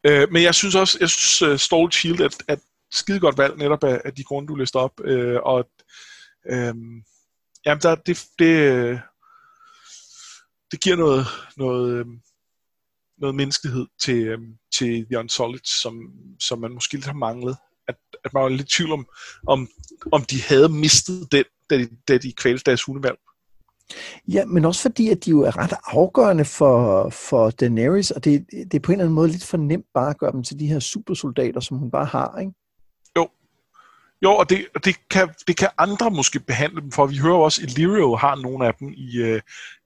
øh, men jeg synes også, jeg synes uh, Stolt Shield er et skide godt valg, netop af, af de grunde, du læste op, øh, og øh, jamen, der, det, det, det giver noget, noget, øhm, noget menneskelighed til, øhm, til The Unsolid, som, som man måske lidt har manglet. At, at man var lidt i tvivl om, om, om de havde mistet den, da de, da de kvælte deres hundevalg. Ja, men også fordi, at de jo er ret afgørende for, for Daenerys, og det, det er på en eller anden måde lidt for nemt bare at gøre dem til de her supersoldater, som hun bare har, ikke? Jo. Og det, det, kan, det kan andre måske behandle dem for. Vi hører også, at Illyrio har nogle af dem i, øh,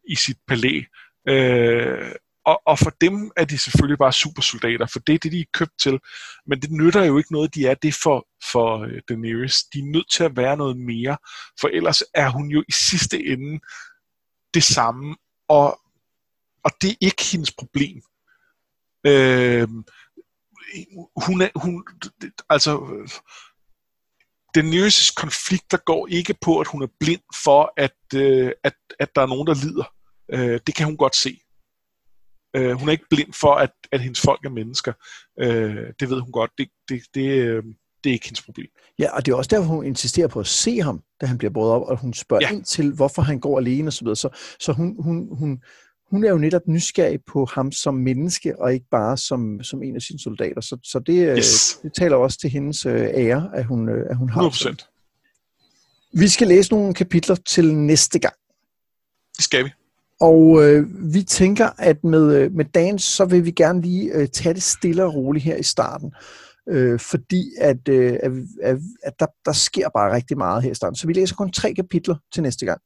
i sit palæ. Øh, og, og for dem er de selvfølgelig bare supersoldater, for det er det, de er købt til. Men det nytter jo ikke noget, de er det for, for øh, Daenerys. De er nødt til at være noget mere, for ellers er hun jo i sidste ende det samme, og, og det er ikke hendes problem. Øh, hun er, hun, altså, Daenerys' konflikter går ikke på, at hun er blind for, at, øh, at, at der er nogen, der lider. Øh, det kan hun godt se. Øh, hun er ikke blind for, at, at hendes folk er mennesker. Øh, det ved hun godt. Det, det, det, øh, det er ikke hendes problem. Ja, og det er også derfor, hun insisterer på at se ham, da han bliver båret op, og hun spørger ja. ind til, hvorfor han går alene osv. Så, videre. så, så hun, hun, hun, hun er jo netop nysgerrig på ham som menneske, og ikke bare som, som en af sine soldater. Så, så det, øh, yes. det taler også til hendes øh, ære, at hun, øh, at hun har 100%. Vi skal læse nogle kapitler til næste gang. Det skal vi. Og øh, vi tænker, at med, med dagens, så vil vi gerne lige øh, tage det stille og roligt her i starten øh, fordi at, øh, at, at der, der sker bare rigtig meget her i starten. Så vi læser kun tre kapitler til næste gang.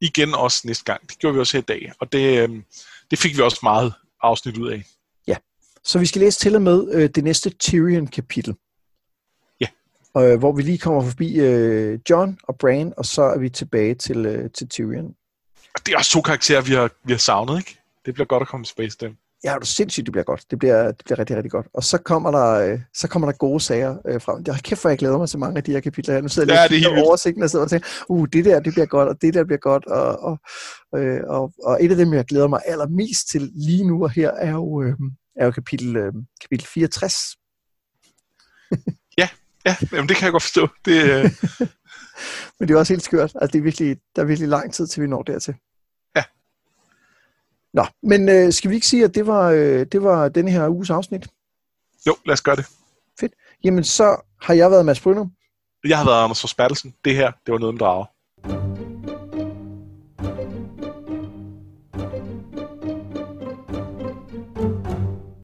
Igen også næste gang. Det gjorde vi også her i dag, og det, øh, det fik vi også meget afsnit ud af. Ja, så vi skal læse til og med øh, det næste Tyrion-kapitel. Ja. Øh, hvor vi lige kommer forbi øh, John og Bran, og så er vi tilbage til, øh, til Tyrion. Og det er også to karakterer, vi har, vi har savnet, ikke? Det bliver godt at komme tilbage til dem ja, det er sindssygt, det bliver godt. Det bliver, det bliver rigtig, rigtig godt. Og så kommer der, øh, så kommer der gode sager øh, frem. Jeg kæft, for jeg glæder mig til mange af de her kapitler her. Nu sidder jeg ja, lige oversigten og sidder og tænker, uh, det der, det bliver godt, og det der bliver godt. Og, og, øh, og, og et af dem, jeg glæder mig allermest til lige nu og her, er jo, øh, er jo kapitel, øh, kapitel 64. ja, ja jamen, det kan jeg godt forstå. Det, øh... Men det er også helt skørt. Altså, det er virkelig, der er virkelig lang tid, til vi når dertil. Nå, men øh, skal vi ikke sige, at det var, øh, det var denne her uges afsnit? Jo, lad os gøre det. Fedt. Jamen, så har jeg været Mads Brynum. Jeg har været Anders Forsbertelsen. Det her, det var noget med drager.